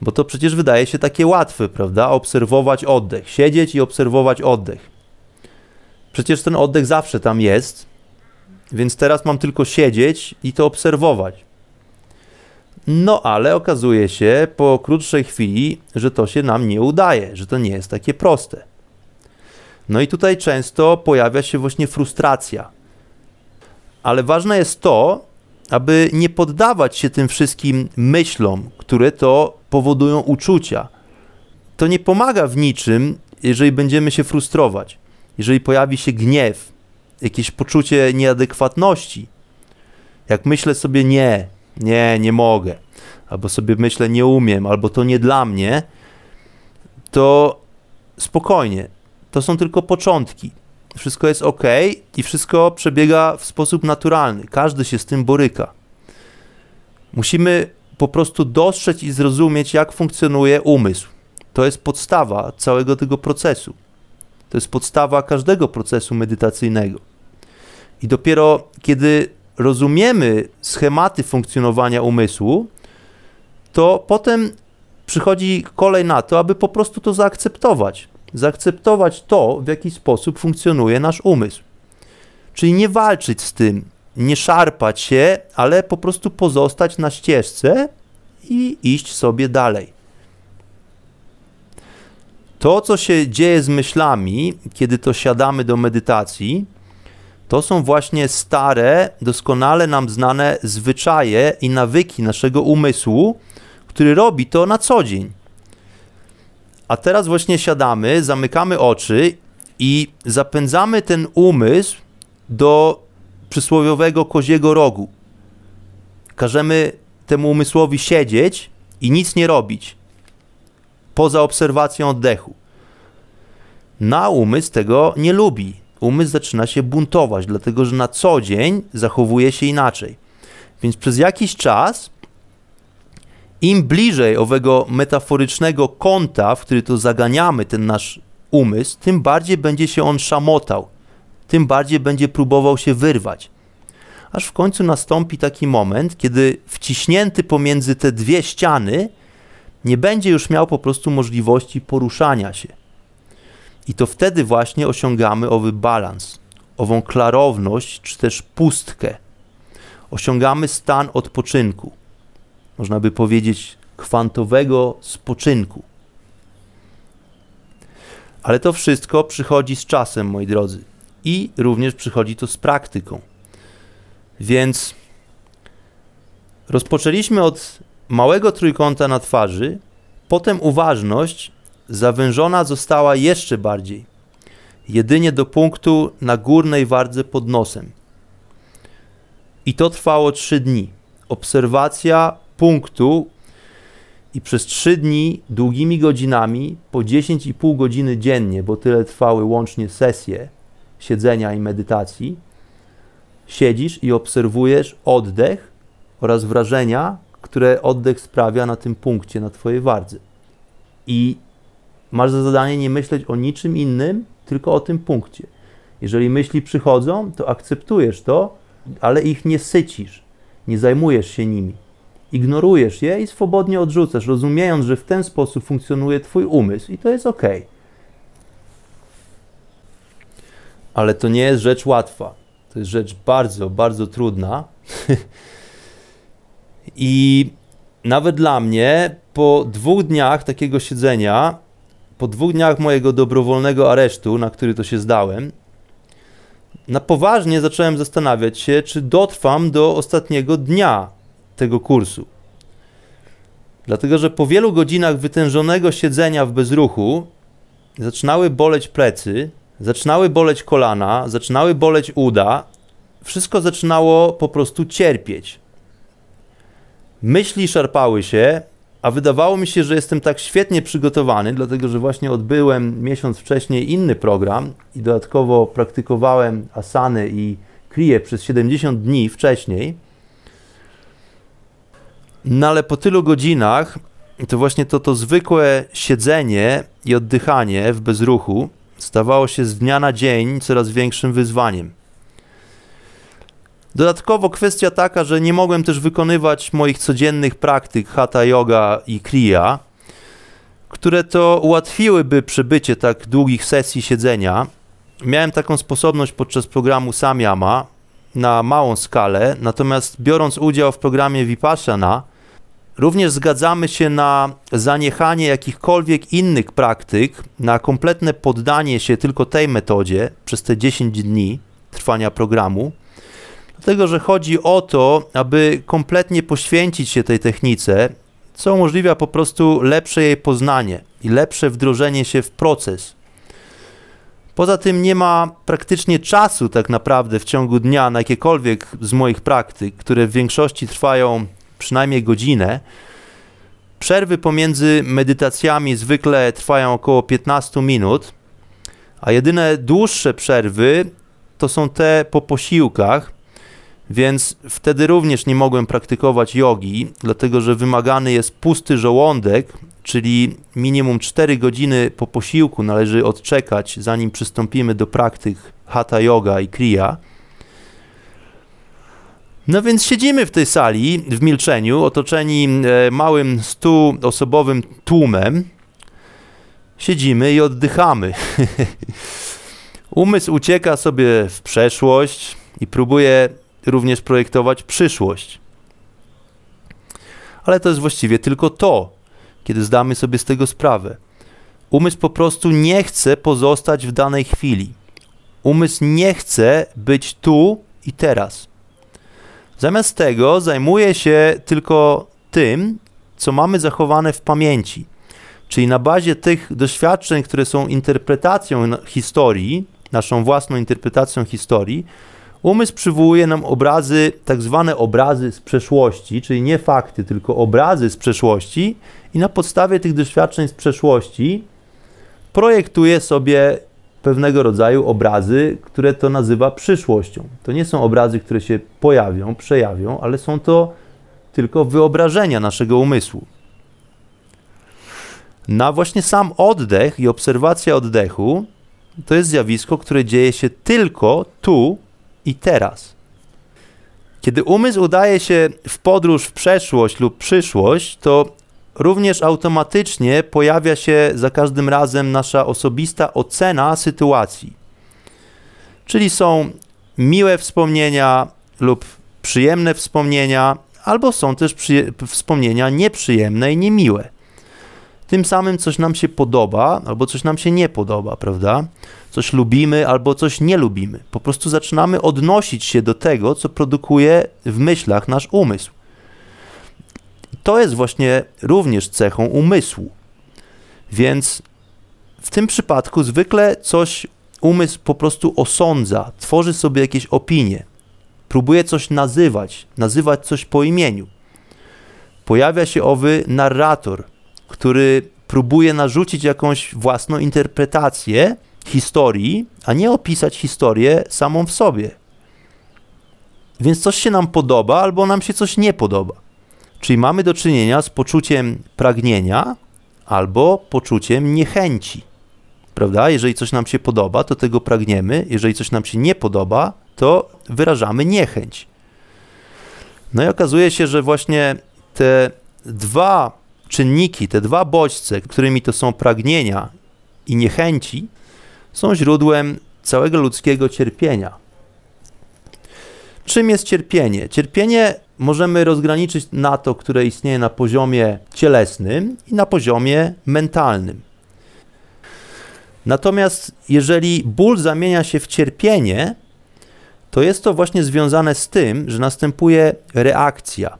Bo to przecież wydaje się takie łatwe, prawda? Obserwować oddech, siedzieć i obserwować oddech. Przecież ten oddech zawsze tam jest, więc teraz mam tylko siedzieć i to obserwować. No ale okazuje się po krótszej chwili, że to się nam nie udaje, że to nie jest takie proste. No i tutaj często pojawia się właśnie frustracja. Ale ważne jest to, aby nie poddawać się tym wszystkim myślom, które to powodują uczucia. To nie pomaga w niczym, jeżeli będziemy się frustrować, jeżeli pojawi się gniew, jakieś poczucie nieadekwatności. Jak myślę sobie nie, nie, nie mogę, albo sobie myślę nie umiem, albo to nie dla mnie, to spokojnie, to są tylko początki. Wszystko jest ok i wszystko przebiega w sposób naturalny. Każdy się z tym boryka. Musimy po prostu dostrzec i zrozumieć, jak funkcjonuje umysł. To jest podstawa całego tego procesu. To jest podstawa każdego procesu medytacyjnego. I dopiero kiedy rozumiemy schematy funkcjonowania umysłu, to potem przychodzi kolej na to, aby po prostu to zaakceptować. Zaakceptować to, w jaki sposób funkcjonuje nasz umysł. Czyli nie walczyć z tym, nie szarpać się, ale po prostu pozostać na ścieżce i iść sobie dalej. To, co się dzieje z myślami, kiedy to siadamy do medytacji, to są właśnie stare, doskonale nam znane zwyczaje i nawyki naszego umysłu, który robi to na co dzień. A teraz właśnie siadamy, zamykamy oczy i zapędzamy ten umysł do przysłowiowego koziego rogu. Każemy temu umysłowi siedzieć i nic nie robić, poza obserwacją oddechu. Na umysł tego nie lubi. Umysł zaczyna się buntować, dlatego że na co dzień zachowuje się inaczej. Więc przez jakiś czas, im bliżej owego metaforycznego kąta, w który to zaganiamy ten nasz umysł, tym bardziej będzie się on szamotał, tym bardziej będzie próbował się wyrwać. Aż w końcu nastąpi taki moment, kiedy wciśnięty pomiędzy te dwie ściany nie będzie już miał po prostu możliwości poruszania się. I to wtedy właśnie osiągamy owy balans, ową klarowność, czy też pustkę. Osiągamy stan odpoczynku. Można by powiedzieć kwantowego spoczynku. Ale to wszystko przychodzi z czasem, moi drodzy i również przychodzi to z praktyką. Więc rozpoczęliśmy od małego trójkąta na twarzy, potem uważność zawężona została jeszcze bardziej, jedynie do punktu na górnej wardze pod nosem. I to trwało trzy dni. Obserwacja punktu i przez trzy dni długimi godzinami, po 10,5 godziny dziennie, bo tyle trwały łącznie sesje, siedzenia i medytacji, siedzisz i obserwujesz oddech oraz wrażenia, które oddech sprawia na tym punkcie, na Twojej wardze. I masz za zadanie nie myśleć o niczym innym, tylko o tym punkcie. Jeżeli myśli przychodzą, to akceptujesz to, ale ich nie sycisz, nie zajmujesz się nimi. ignorujesz je i swobodnie odrzucasz, rozumiejąc, że w ten sposób funkcjonuje Twój umysł i to jest ok. Ale to nie jest rzecz łatwa. To jest rzecz bardzo, bardzo trudna. [LAUGHS] I nawet dla mnie, po dwóch dniach takiego siedzenia, po dwóch dniach mojego dobrowolnego aresztu, na który to się zdałem, na poważnie zacząłem zastanawiać się, czy dotrwam do ostatniego dnia tego kursu. Dlatego, że po wielu godzinach wytężonego siedzenia w bezruchu zaczynały boleć plecy, zaczynały boleć kolana, zaczynały boleć uda, wszystko zaczynało po prostu cierpieć. Myśli szarpały się, a wydawało mi się, że jestem tak świetnie przygotowany, dlatego że właśnie odbyłem miesiąc wcześniej inny program i dodatkowo praktykowałem asany i kriję przez 70 dni wcześniej. No ale po tylu godzinach to właśnie to, to zwykłe siedzenie i oddychanie w bezruchu stawało się z dnia na dzień coraz większym wyzwaniem. Dodatkowo kwestia taka, że nie mogłem też wykonywać moich codziennych praktyk hatha yoga i kriya, które to ułatwiłyby przebycie tak długich sesji siedzenia. Miałem taką sposobność podczas programu Samyama na małą skalę, natomiast biorąc udział w programie Vipassana, również zgadzamy się na zaniechanie jakichkolwiek innych praktyk, na kompletne poddanie się tylko tej metodzie przez te 10 dni trwania programu Dlatego, że chodzi o to, aby kompletnie poświęcić się tej technice, co umożliwia po prostu lepsze jej poznanie i lepsze wdrożenie się w proces. Poza tym nie ma praktycznie czasu tak naprawdę w ciągu dnia na jakiekolwiek z moich praktyk, które w większości trwają przynajmniej godzinę. Przerwy pomiędzy medytacjami zwykle trwają około 15 minut, a jedyne dłuższe przerwy to są te po posiłkach, więc wtedy również nie mogłem praktykować jogi, dlatego że wymagany jest pusty żołądek, czyli minimum 4 godziny po posiłku należy odczekać, zanim przystąpimy do praktyk hatha yoga i kriya. No więc siedzimy w tej sali w milczeniu, otoczeni e, małym stuosobowym tłumem. Siedzimy i oddychamy. [LAUGHS] Umysł ucieka sobie w przeszłość i próbuje również projektować przyszłość. Ale to jest właściwie tylko to, kiedy zdamy sobie z tego sprawę. Umysł po prostu nie chce pozostać w danej chwili. Umysł nie chce być tu i teraz. Zamiast tego zajmuje się tylko tym, co mamy zachowane w pamięci. Czyli na bazie tych doświadczeń, które są interpretacją historii, naszą własną interpretacją historii, Umysł przywołuje nam obrazy, tak zwane obrazy z przeszłości, czyli nie fakty, tylko obrazy z przeszłości, i na podstawie tych doświadczeń z przeszłości projektuje sobie pewnego rodzaju obrazy, które to nazywa przyszłością. To nie są obrazy, które się pojawią, przejawią, ale są to tylko wyobrażenia naszego umysłu. Na właśnie sam oddech i obserwacja oddechu to jest zjawisko, które dzieje się tylko tu i teraz. Kiedy umysł udaje się w podróż w przeszłość lub przyszłość, to również automatycznie pojawia się za każdym razem nasza osobista ocena sytuacji. Czyli są miłe wspomnienia lub przyjemne wspomnienia, albo są też wspomnienia nieprzyjemne i niemiłe. Tym samym coś nam się podoba, albo coś nam się nie podoba, prawda? coś lubimy albo coś nie lubimy. Po prostu zaczynamy odnosić się do tego, co produkuje w myślach nasz umysł. To jest właśnie również cechą umysłu. Więc w tym przypadku zwykle coś umysł po prostu osądza, tworzy sobie jakieś opinie, próbuje coś nazywać, nazywać coś po imieniu. Pojawia się owy narrator, który próbuje narzucić jakąś własną interpretację historii, a nie opisać historię samą w sobie. Więc coś się nam podoba, albo nam się coś nie podoba. Czyli mamy do czynienia z poczuciem pragnienia albo poczuciem niechęci. Prawda? Jeżeli coś nam się podoba, to tego pragniemy, jeżeli coś nam się nie podoba, to wyrażamy niechęć. No i okazuje się, że właśnie te dwa czynniki, te dwa bodźce, którymi to są pragnienia i niechęci, są źródłem całego ludzkiego cierpienia. Czym jest cierpienie? Cierpienie możemy rozgraniczyć na to, które istnieje na poziomie cielesnym i na poziomie mentalnym. Natomiast jeżeli ból zamienia się w cierpienie, to jest to właśnie związane z tym, że następuje reakcja.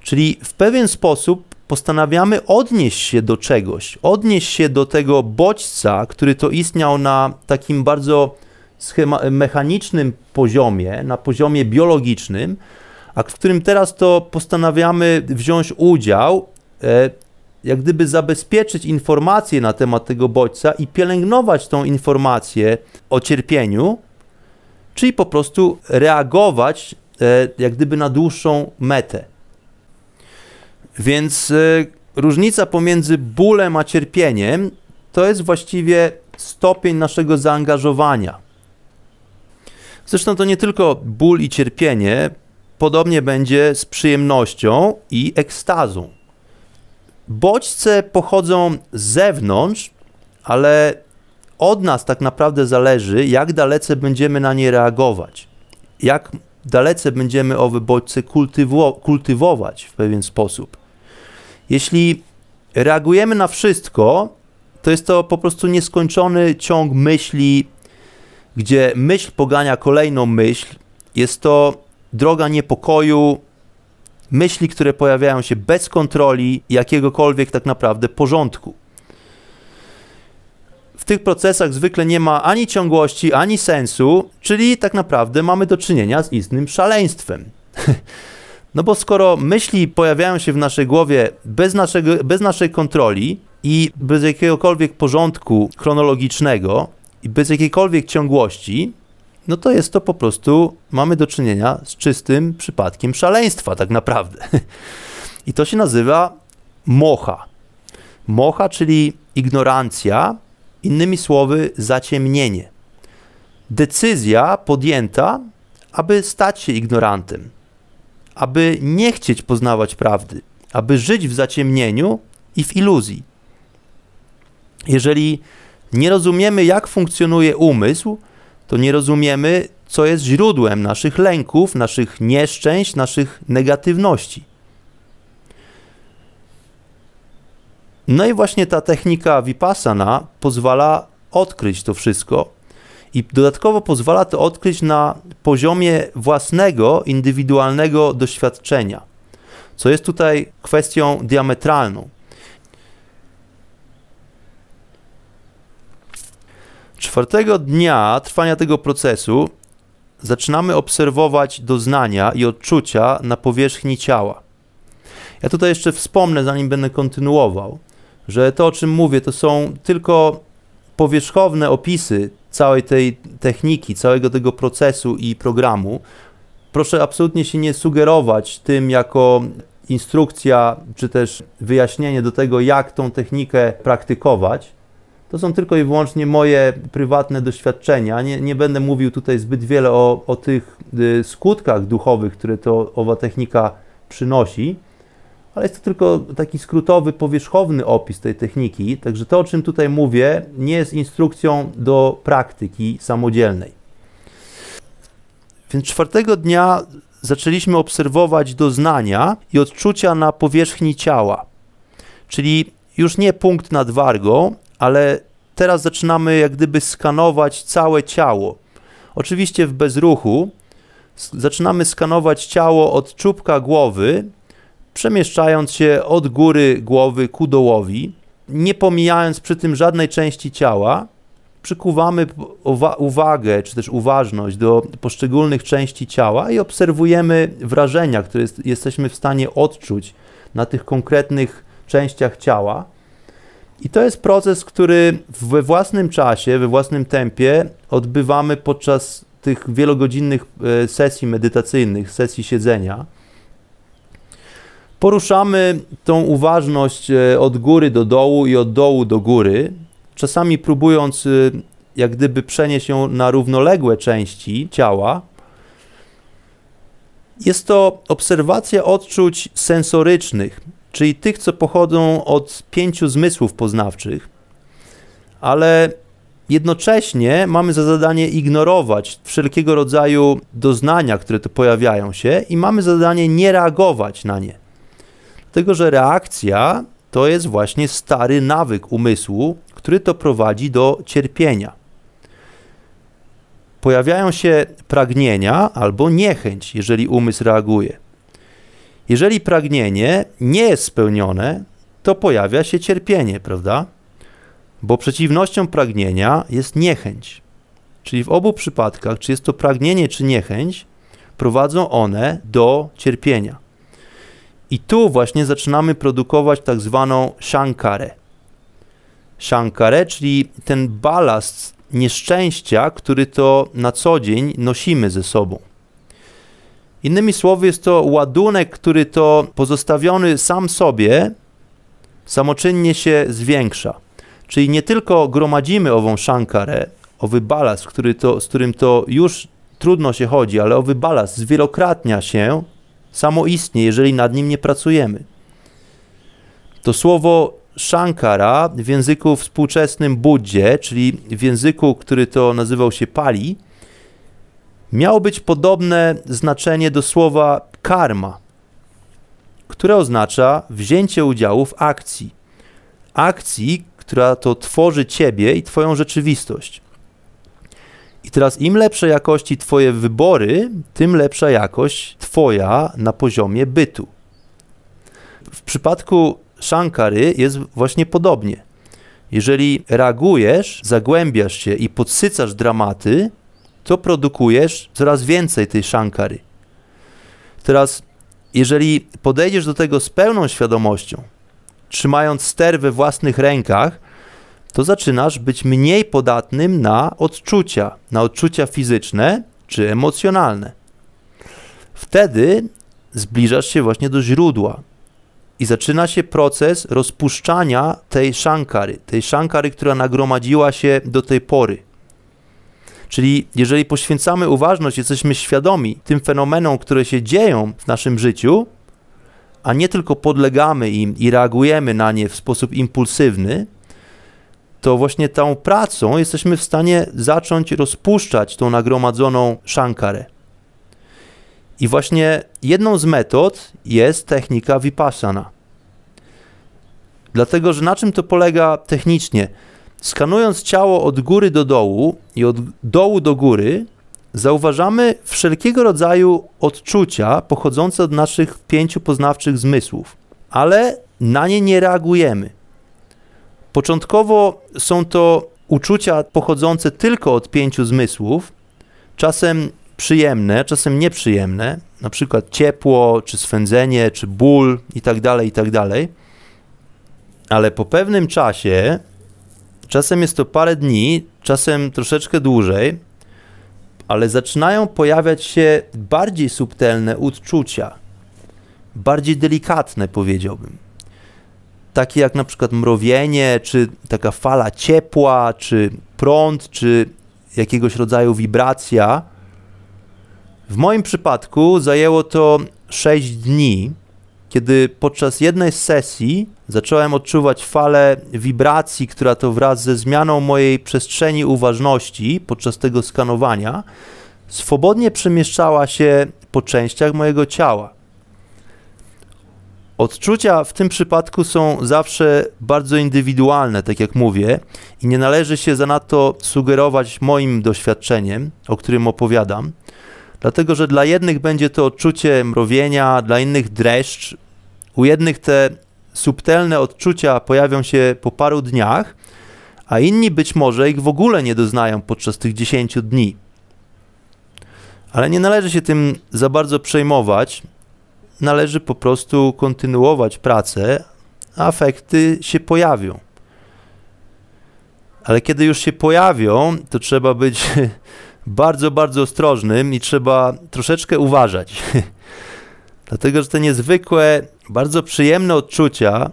Czyli w pewien sposób postanawiamy odnieść się do czegoś, odnieść się do tego bodźca, który to istniał na takim bardzo mechanicznym poziomie, na poziomie biologicznym, a w którym teraz to postanawiamy wziąć udział, e, jak gdyby zabezpieczyć informacje na temat tego bodźca i pielęgnować tą informację o cierpieniu, czyli po prostu reagować e, jak gdyby na dłuższą metę. Więc e, różnica pomiędzy bólem a cierpieniem to jest właściwie stopień naszego zaangażowania. Zresztą to nie tylko ból i cierpienie, podobnie będzie z przyjemnością i ekstazą. Bodźce pochodzą z zewnątrz, ale od nas tak naprawdę zależy, jak dalece będziemy na nie reagować, jak dalece będziemy owe bodźce kultywo kultywować w pewien sposób. Jeśli reagujemy na wszystko, to jest to po prostu nieskończony ciąg myśli, gdzie myśl pogania kolejną myśl. Jest to droga niepokoju, myśli, które pojawiają się bez kontroli jakiegokolwiek tak naprawdę porządku. W tych procesach zwykle nie ma ani ciągłości, ani sensu, czyli tak naprawdę mamy do czynienia z istnym szaleństwem. [LAUGHS] No bo skoro myśli pojawiają się w naszej głowie bez, naszego, bez naszej kontroli i bez jakiegokolwiek porządku chronologicznego i bez jakiejkolwiek ciągłości, no to jest to po prostu, mamy do czynienia z czystym przypadkiem szaleństwa, tak naprawdę. [LAUGHS] I to się nazywa mocha. Mocha, czyli ignorancja, innymi słowy, zaciemnienie. Decyzja podjęta, aby stać się ignorantem, aby nie chcieć poznawać prawdy, aby żyć w zaciemnieniu i w iluzji. Jeżeli nie rozumiemy, jak funkcjonuje umysł, to nie rozumiemy, co jest źródłem naszych lęków, naszych nieszczęść, naszych negatywności. No i właśnie ta technika Vipassana pozwala odkryć to wszystko i dodatkowo pozwala to odkryć na poziomie własnego, indywidualnego doświadczenia, co jest tutaj kwestią diametralną. Czwartego dnia trwania tego procesu zaczynamy obserwować doznania i odczucia na powierzchni ciała. Ja tutaj jeszcze wspomnę, zanim będę kontynuował, że to, o czym mówię, to są tylko powierzchowne opisy całej tej techniki, całego tego procesu i programu. Proszę absolutnie się nie sugerować tym jako instrukcja, czy też wyjaśnienie do tego, jak tą technikę praktykować. To są tylko i wyłącznie moje prywatne doświadczenia. Nie, nie będę mówił tutaj zbyt wiele o, o tych y, skutkach duchowych, które to owa technika przynosi, ale jest to tylko taki skrótowy, powierzchowny opis tej techniki. Także to, o czym tutaj mówię, nie jest instrukcją do praktyki samodzielnej. Więc czwartego dnia zaczęliśmy obserwować doznania i odczucia na powierzchni ciała, czyli już nie punkt nad wargą, ale teraz zaczynamy jak gdyby skanować całe ciało. Oczywiście w bezruchu. Zaczynamy skanować ciało od czubka głowy, przemieszczając się od góry głowy ku dołowi, nie pomijając przy tym żadnej części ciała. Przykuwamy uwagę czy też uważność do poszczególnych części ciała i obserwujemy wrażenia, które jest, jesteśmy w stanie odczuć na tych konkretnych częściach ciała. I to jest proces, który we własnym czasie, we własnym tempie odbywamy podczas tych wielogodzinnych e, sesji medytacyjnych, sesji siedzenia. Poruszamy tą uważność e, od góry do dołu i od dołu do góry, czasami próbując e, jak gdyby przenieść ją na równoległe części ciała. Jest to obserwacja odczuć sensorycznych, czyli tych, co pochodzą od pięciu zmysłów poznawczych, ale jednocześnie mamy za zadanie ignorować wszelkiego rodzaju doznania, które tu pojawiają się, i mamy za zadanie nie reagować na nie. Dlatego, że reakcja to jest właśnie stary nawyk umysłu, który to prowadzi do cierpienia. Pojawiają się pragnienia albo niechęć, jeżeli umysł reaguje. Jeżeli pragnienie nie jest spełnione, to pojawia się cierpienie, prawda? Bo przeciwnością pragnienia jest niechęć. Czyli w obu przypadkach, czy jest to pragnienie, czy niechęć, prowadzą one do cierpienia. I tu właśnie zaczynamy produkować tak zwaną shankarę. Shankarę, czyli ten balast nieszczęścia, który to na co dzień nosimy ze sobą. Innymi słowy, jest to ładunek, który to pozostawiony sam sobie, samoczynnie się zwiększa. Czyli nie tylko gromadzimy ową szankarę, owy balast, który to, z którym to już trudno się chodzi, ale owy balast zwielokrotnia się samoistnie, jeżeli nad nim nie pracujemy. To słowo Shankara w języku współczesnym Buddzie, czyli w języku, który to nazywał się Pali, miało być podobne znaczenie do słowa karma, które oznacza wzięcie udziału w akcji. Akcji, która to tworzy ciebie i twoją rzeczywistość. I teraz im lepszej jakości twoje wybory, tym lepsza jakość twoja na poziomie bytu. W przypadku Shankary jest właśnie podobnie. Jeżeli reagujesz, zagłębiasz się i podsycasz dramaty, to produkujesz coraz więcej tej Shankary. Teraz, jeżeli podejdziesz do tego z pełną świadomością, trzymając ster we własnych rękach, to zaczynasz być mniej podatnym na odczucia, na odczucia fizyczne czy emocjonalne. Wtedy zbliżasz się właśnie do źródła i zaczyna się proces rozpuszczania tej szankary, tej szankary, która nagromadziła się do tej pory. Czyli jeżeli poświęcamy uważność, jesteśmy świadomi tym fenomenom, które się dzieją w naszym życiu, a nie tylko podlegamy im i reagujemy na nie w sposób impulsywny, to właśnie tą pracą jesteśmy w stanie zacząć rozpuszczać tą nagromadzoną szankarę. I właśnie jedną z metod jest technika vipassana. Dlatego, że na czym to polega technicznie? Skanując ciało od góry do dołu i od dołu do góry, zauważamy wszelkiego rodzaju odczucia pochodzące od naszych pięciu poznawczych zmysłów, ale na nie nie reagujemy. Początkowo są to uczucia pochodzące tylko od pięciu zmysłów, czasem przyjemne, czasem nieprzyjemne, na przykład ciepło, czy swędzenie, czy ból itd., tak itd. Tak Ale po pewnym czasie, czasem jest to parę dni, czasem troszeczkę dłużej, ale zaczynają pojawiać się bardziej subtelne uczucia, bardziej delikatne powiedziałbym. Takie jak na przykład mrowienie, czy taka fala ciepła, czy prąd, czy jakiegoś rodzaju wibracja. W moim przypadku zajęło to 6 dni, kiedy podczas jednej z sesji zacząłem odczuwać falę wibracji, która to wraz ze zmianą mojej przestrzeni uważności podczas tego skanowania swobodnie przemieszczała się po częściach mojego ciała. Odczucia w tym przypadku są zawsze bardzo indywidualne, tak jak mówię, i nie należy się zanadto sugerować moim doświadczeniem, o którym opowiadam, dlatego że dla jednych będzie to odczucie mrowienia, dla innych dreszcz, u jednych te subtelne odczucia pojawią się po paru dniach, a inni być może ich w ogóle nie doznają podczas tych 10 dni. Ale nie należy się tym za bardzo przejmować. Należy po prostu kontynuować pracę, a efekty się pojawią. Ale kiedy już się pojawią, to trzeba być [LAUGHS] bardzo, bardzo ostrożnym i trzeba troszeczkę uważać. [LAUGHS] Dlatego, że te niezwykłe, bardzo przyjemne odczucia,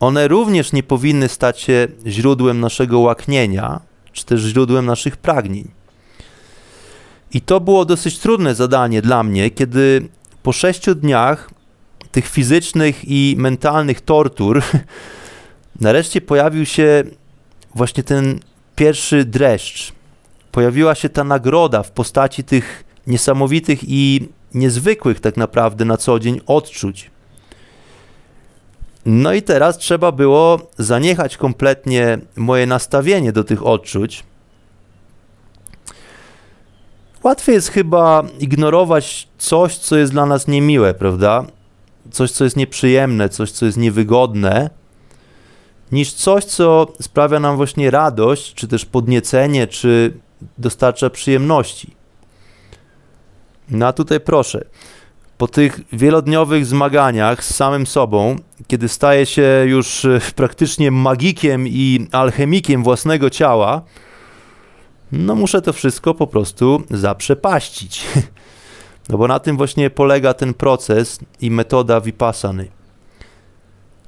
one również nie powinny stać się źródłem naszego łaknienia, czy też źródłem naszych pragnień. I to było dosyć trudne zadanie dla mnie, kiedy po sześciu dniach tych fizycznych i mentalnych tortur, [LAUGHS] nareszcie pojawił się właśnie ten pierwszy dreszcz. Pojawiła się ta nagroda w postaci tych niesamowitych i niezwykłych tak naprawdę na co dzień odczuć. No i teraz trzeba było zaniechać kompletnie moje nastawienie do tych odczuć. Łatwiej jest chyba ignorować coś, co jest dla nas niemiłe, prawda? Coś, co jest nieprzyjemne, coś, co jest niewygodne, niż coś, co sprawia nam właśnie radość, czy też podniecenie, czy dostarcza przyjemności. No a tutaj proszę, po tych wielodniowych zmaganiach z samym sobą, kiedy staje się już e, praktycznie magikiem i alchemikiem własnego ciała, no muszę to wszystko po prostu zaprzepaścić. [LAUGHS] No bo na tym właśnie polega ten proces i metoda vipassany.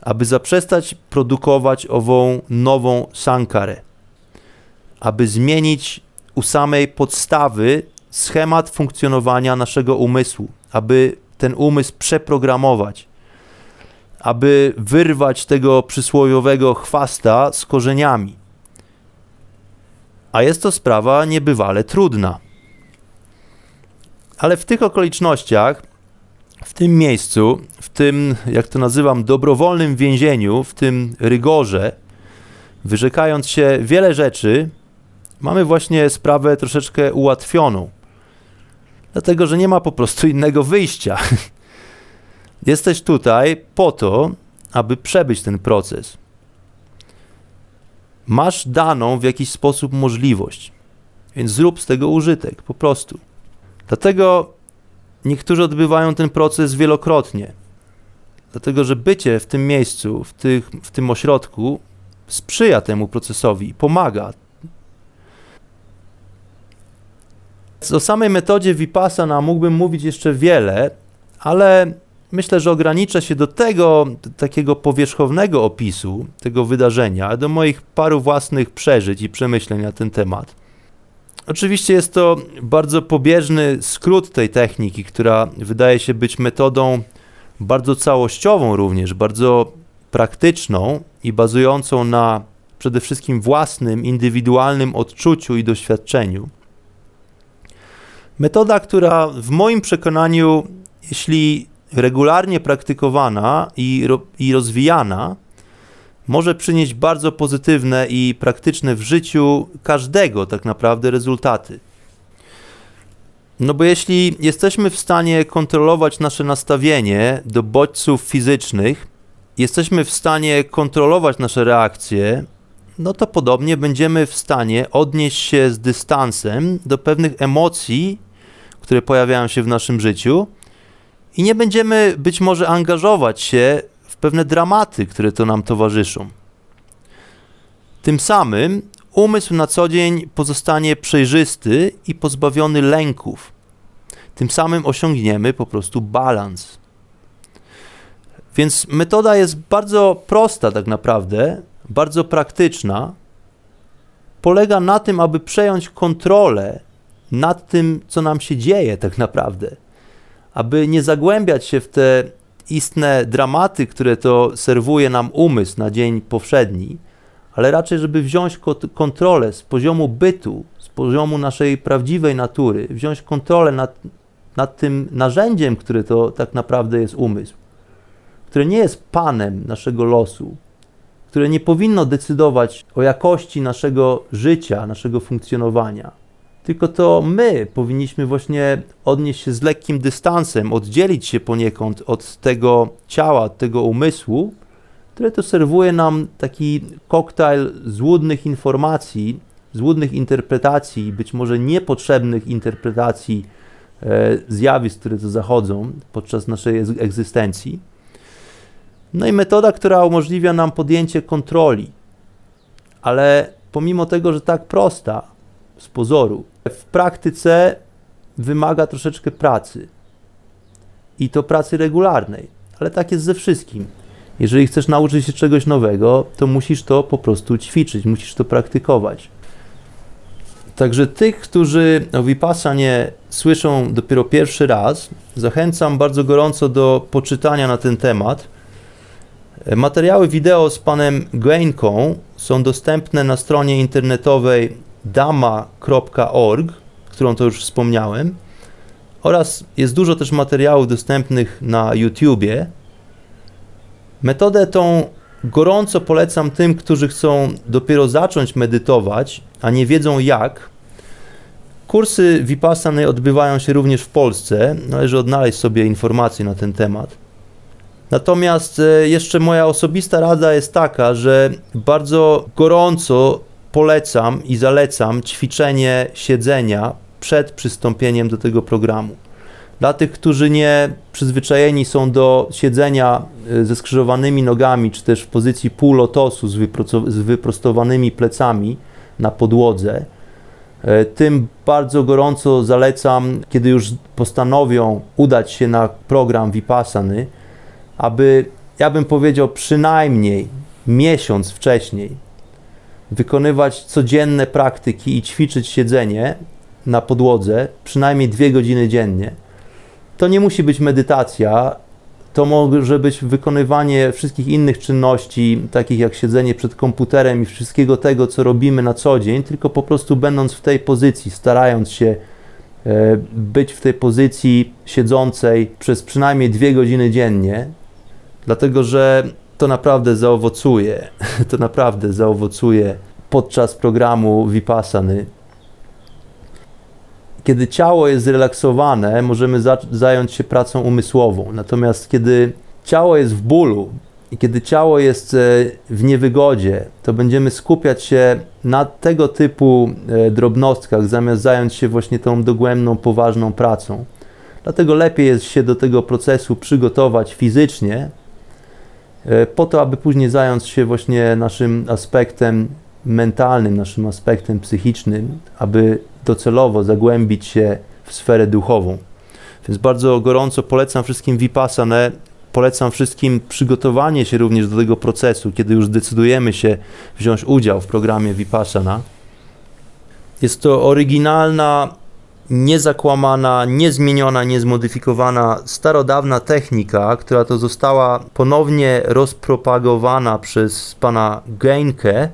Aby zaprzestać produkować ową nową sankarę, aby zmienić u samej podstawy schemat funkcjonowania naszego umysłu, aby ten umysł przeprogramować, aby wyrwać tego przysłowiowego chwasta z korzeniami. A jest to sprawa niebywale trudna. Ale w tych okolicznościach, w tym miejscu, w tym, jak to nazywam, dobrowolnym więzieniu, w tym rygorze, wyrzekając się wiele rzeczy, mamy właśnie sprawę troszeczkę ułatwioną dlatego że nie ma po prostu innego wyjścia. [LAUGHS] Jesteś tutaj po to, aby przebyć ten proces. Masz daną w jakiś sposób możliwość, więc zrób z tego użytek, po prostu. Dlatego niektórzy odbywają ten proces wielokrotnie. Dlatego, że bycie w tym miejscu, w, tych, w tym ośrodku sprzyja temu procesowi, pomaga. O samej metodzie Vipassana mógłbym mówić jeszcze wiele, ale myślę, że ograniczę się do tego takiego powierzchownego opisu tego wydarzenia, do moich paru własnych przeżyć i przemyśleń na ten temat. Oczywiście jest to bardzo pobieżny skrót tej techniki, która wydaje się być metodą bardzo całościową również, bardzo praktyczną i bazującą na przede wszystkim własnym, indywidualnym odczuciu i doświadczeniu. Metoda, która w moim przekonaniu, jeśli regularnie praktykowana i, i rozwijana, może przynieść bardzo pozytywne i praktyczne w życiu każdego tak naprawdę rezultaty. No bo jeśli jesteśmy w stanie kontrolować nasze nastawienie do bodźców fizycznych, jesteśmy w stanie kontrolować nasze reakcje, no to podobnie będziemy w stanie odnieść się z dystansem do pewnych emocji, które pojawiają się w naszym życiu i nie będziemy być może angażować się w pewne dramaty, które to nam towarzyszą. Tym samym umysł na co dzień pozostanie przejrzysty i pozbawiony lęków. Tym samym osiągniemy po prostu balans. Więc metoda jest bardzo prosta, tak naprawdę, bardzo praktyczna. Polega na tym, aby przejąć kontrolę nad tym, co nam się dzieje tak naprawdę, aby nie zagłębiać się w te istne dramaty, które to serwuje nam umysł na dzień powszedni, ale raczej, żeby wziąć kontrolę z poziomu bytu, z poziomu naszej prawdziwej natury, wziąć kontrolę nad, nad tym narzędziem, które to tak naprawdę jest umysł, które nie jest panem naszego losu, które nie powinno decydować o jakości naszego życia, naszego funkcjonowania tylko to my powinniśmy właśnie odnieść się z lekkim dystansem, oddzielić się poniekąd od tego ciała, od tego umysłu, które to serwuje nam taki koktajl złudnych informacji, złudnych interpretacji, być może niepotrzebnych interpretacji e, zjawisk, które to zachodzą podczas naszej egzystencji. No i metoda, która umożliwia nam podjęcie kontroli, ale pomimo tego, że tak prosta z pozoru, w praktyce wymaga troszeczkę pracy. I to pracy regularnej, ale tak jest ze wszystkim. Jeżeli chcesz nauczyć się czegoś nowego, to musisz to po prostu ćwiczyć, musisz to praktykować. Także tych, którzy o Vipassanie słyszą dopiero pierwszy raz, zachęcam bardzo gorąco do poczytania na ten temat. Materiały wideo z panem Gainką są dostępne na stronie internetowej dama.org, którą to już wspomniałem, oraz jest dużo też materiałów dostępnych na YouTubie. Metodę tą gorąco polecam tym, którzy chcą dopiero zacząć medytować, a nie wiedzą jak. Kursy Vipassany odbywają się również w Polsce. Należy odnaleźć sobie informacje na ten temat. Natomiast e, jeszcze moja osobista rada jest taka, że bardzo gorąco polecam i zalecam ćwiczenie siedzenia przed przystąpieniem do tego programu. Dla tych, którzy nie przyzwyczajeni są do siedzenia e, ze skrzyżowanymi nogami, czy też w pozycji półlotosu z, z wyprostowanymi plecami na podłodze, e, tym bardzo gorąco zalecam, kiedy już postanowią udać się na program Vipassany, aby, ja bym powiedział, przynajmniej miesiąc wcześniej wykonywać codzienne praktyki i ćwiczyć siedzenie na podłodze przynajmniej dwie godziny dziennie. To nie musi być medytacja, to może być wykonywanie wszystkich innych czynności, takich jak siedzenie przed komputerem i wszystkiego tego, co robimy na co dzień, tylko po prostu będąc w tej pozycji, starając się e, być w tej pozycji siedzącej przez przynajmniej dwie godziny dziennie, dlatego że to naprawdę zaowocuje, [LAUGHS] to naprawdę zaowocuje podczas programu Vipassany. Kiedy ciało jest zrelaksowane, możemy za zająć się pracą umysłową. Natomiast kiedy ciało jest w bólu i kiedy ciało jest e, w niewygodzie, to będziemy skupiać się na tego typu e, drobnostkach, zamiast zająć się właśnie tą dogłębną, poważną pracą. Dlatego lepiej jest się do tego procesu przygotować fizycznie, po to, aby później zająć się właśnie naszym aspektem mentalnym, naszym aspektem psychicznym, aby docelowo zagłębić się w sferę duchową. Więc bardzo gorąco polecam wszystkim Vipassanę, polecam wszystkim przygotowanie się również do tego procesu, kiedy już decydujemy się wziąć udział w programie Vipassana. Jest to oryginalna, niezakłamana, niezmieniona, niezmodyfikowana, starodawna technika, która to została ponownie rozpropagowana przez pana Geinke,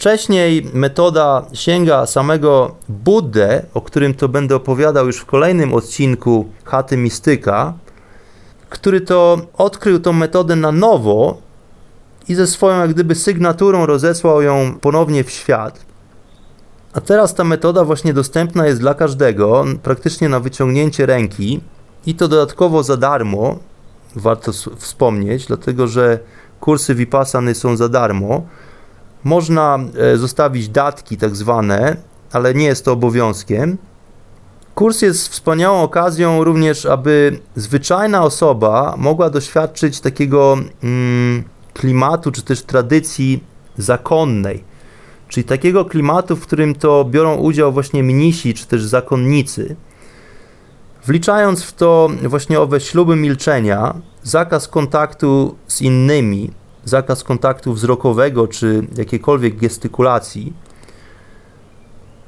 Wcześniej metoda sięga samego Buddę, o którym to będę opowiadał już w kolejnym odcinku Chaty Mistyka, który to odkrył tą metodę na nowo i ze swoją jak gdyby sygnaturą rozesłał ją ponownie w świat. A teraz ta metoda właśnie dostępna jest dla każdego, praktycznie na wyciągnięcie ręki i to dodatkowo za darmo, warto wspomnieć, dlatego że kursy Vipassany są za darmo. Można e, zostawić datki tak zwane, ale nie jest to obowiązkiem. Kurs jest wspaniałą okazją również, aby zwyczajna osoba mogła doświadczyć takiego mm, klimatu czy też tradycji zakonnej. Czyli takiego klimatu, w którym to biorą udział właśnie mnisi czy też zakonnicy. Wliczając w to właśnie owe śluby milczenia, zakaz kontaktu z innymi, zakaz kontaktu wzrokowego czy jakiejkolwiek gestykulacji,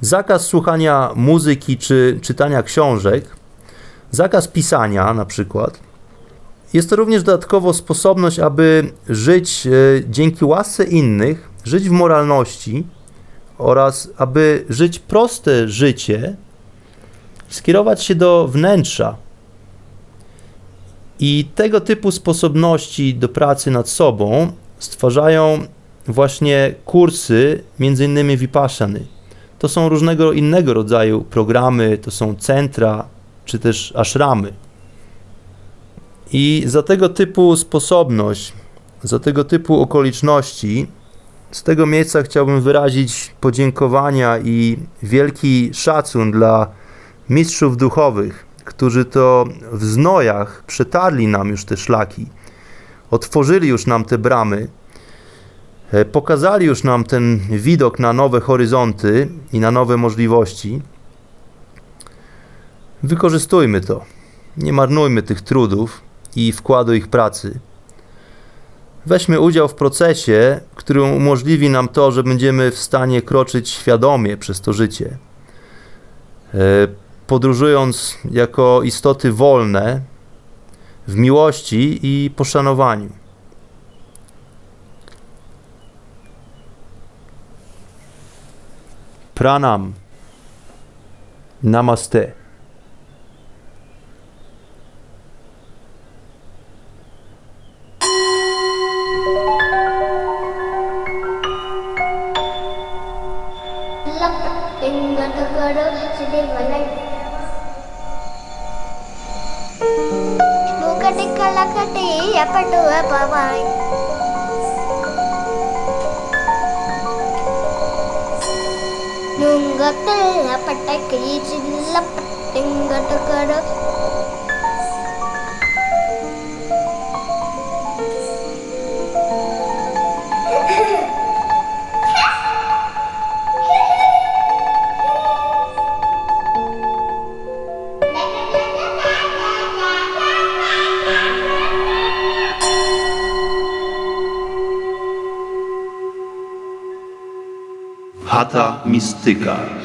zakaz słuchania muzyki czy czytania książek, zakaz pisania na przykład. Jest to również dodatkowo sposobność, aby żyć e, dzięki łasce innych, żyć w moralności oraz aby żyć proste życie, skierować się do wnętrza, i tego typu sposobności do pracy nad sobą stwarzają właśnie kursy, między innymi Vipassany. To są różnego innego rodzaju programy, to są centra, czy też ashramy. I za tego typu sposobność, za tego typu okoliczności, z tego miejsca chciałbym wyrazić podziękowania i wielki szacun dla mistrzów duchowych, którzy to w znojach przetarli nam już te szlaki, otworzyli już nam te bramy, e, pokazali już nam ten widok na nowe horyzonty i na nowe możliwości. Wykorzystujmy to. Nie marnujmy tych trudów i wkładu ich pracy. Weźmy udział w procesie, który umożliwi nam to, że będziemy w stanie kroczyć świadomie przez to życie. E, Podróżując jako istoty wolne w miłości i poszanowaniu. Pranam. Namaste. chapter 2 á bye bye நுங்கத்தில் பட்டை கீச்சில் பட்டுங்கட்டு கடு Chata mistyka.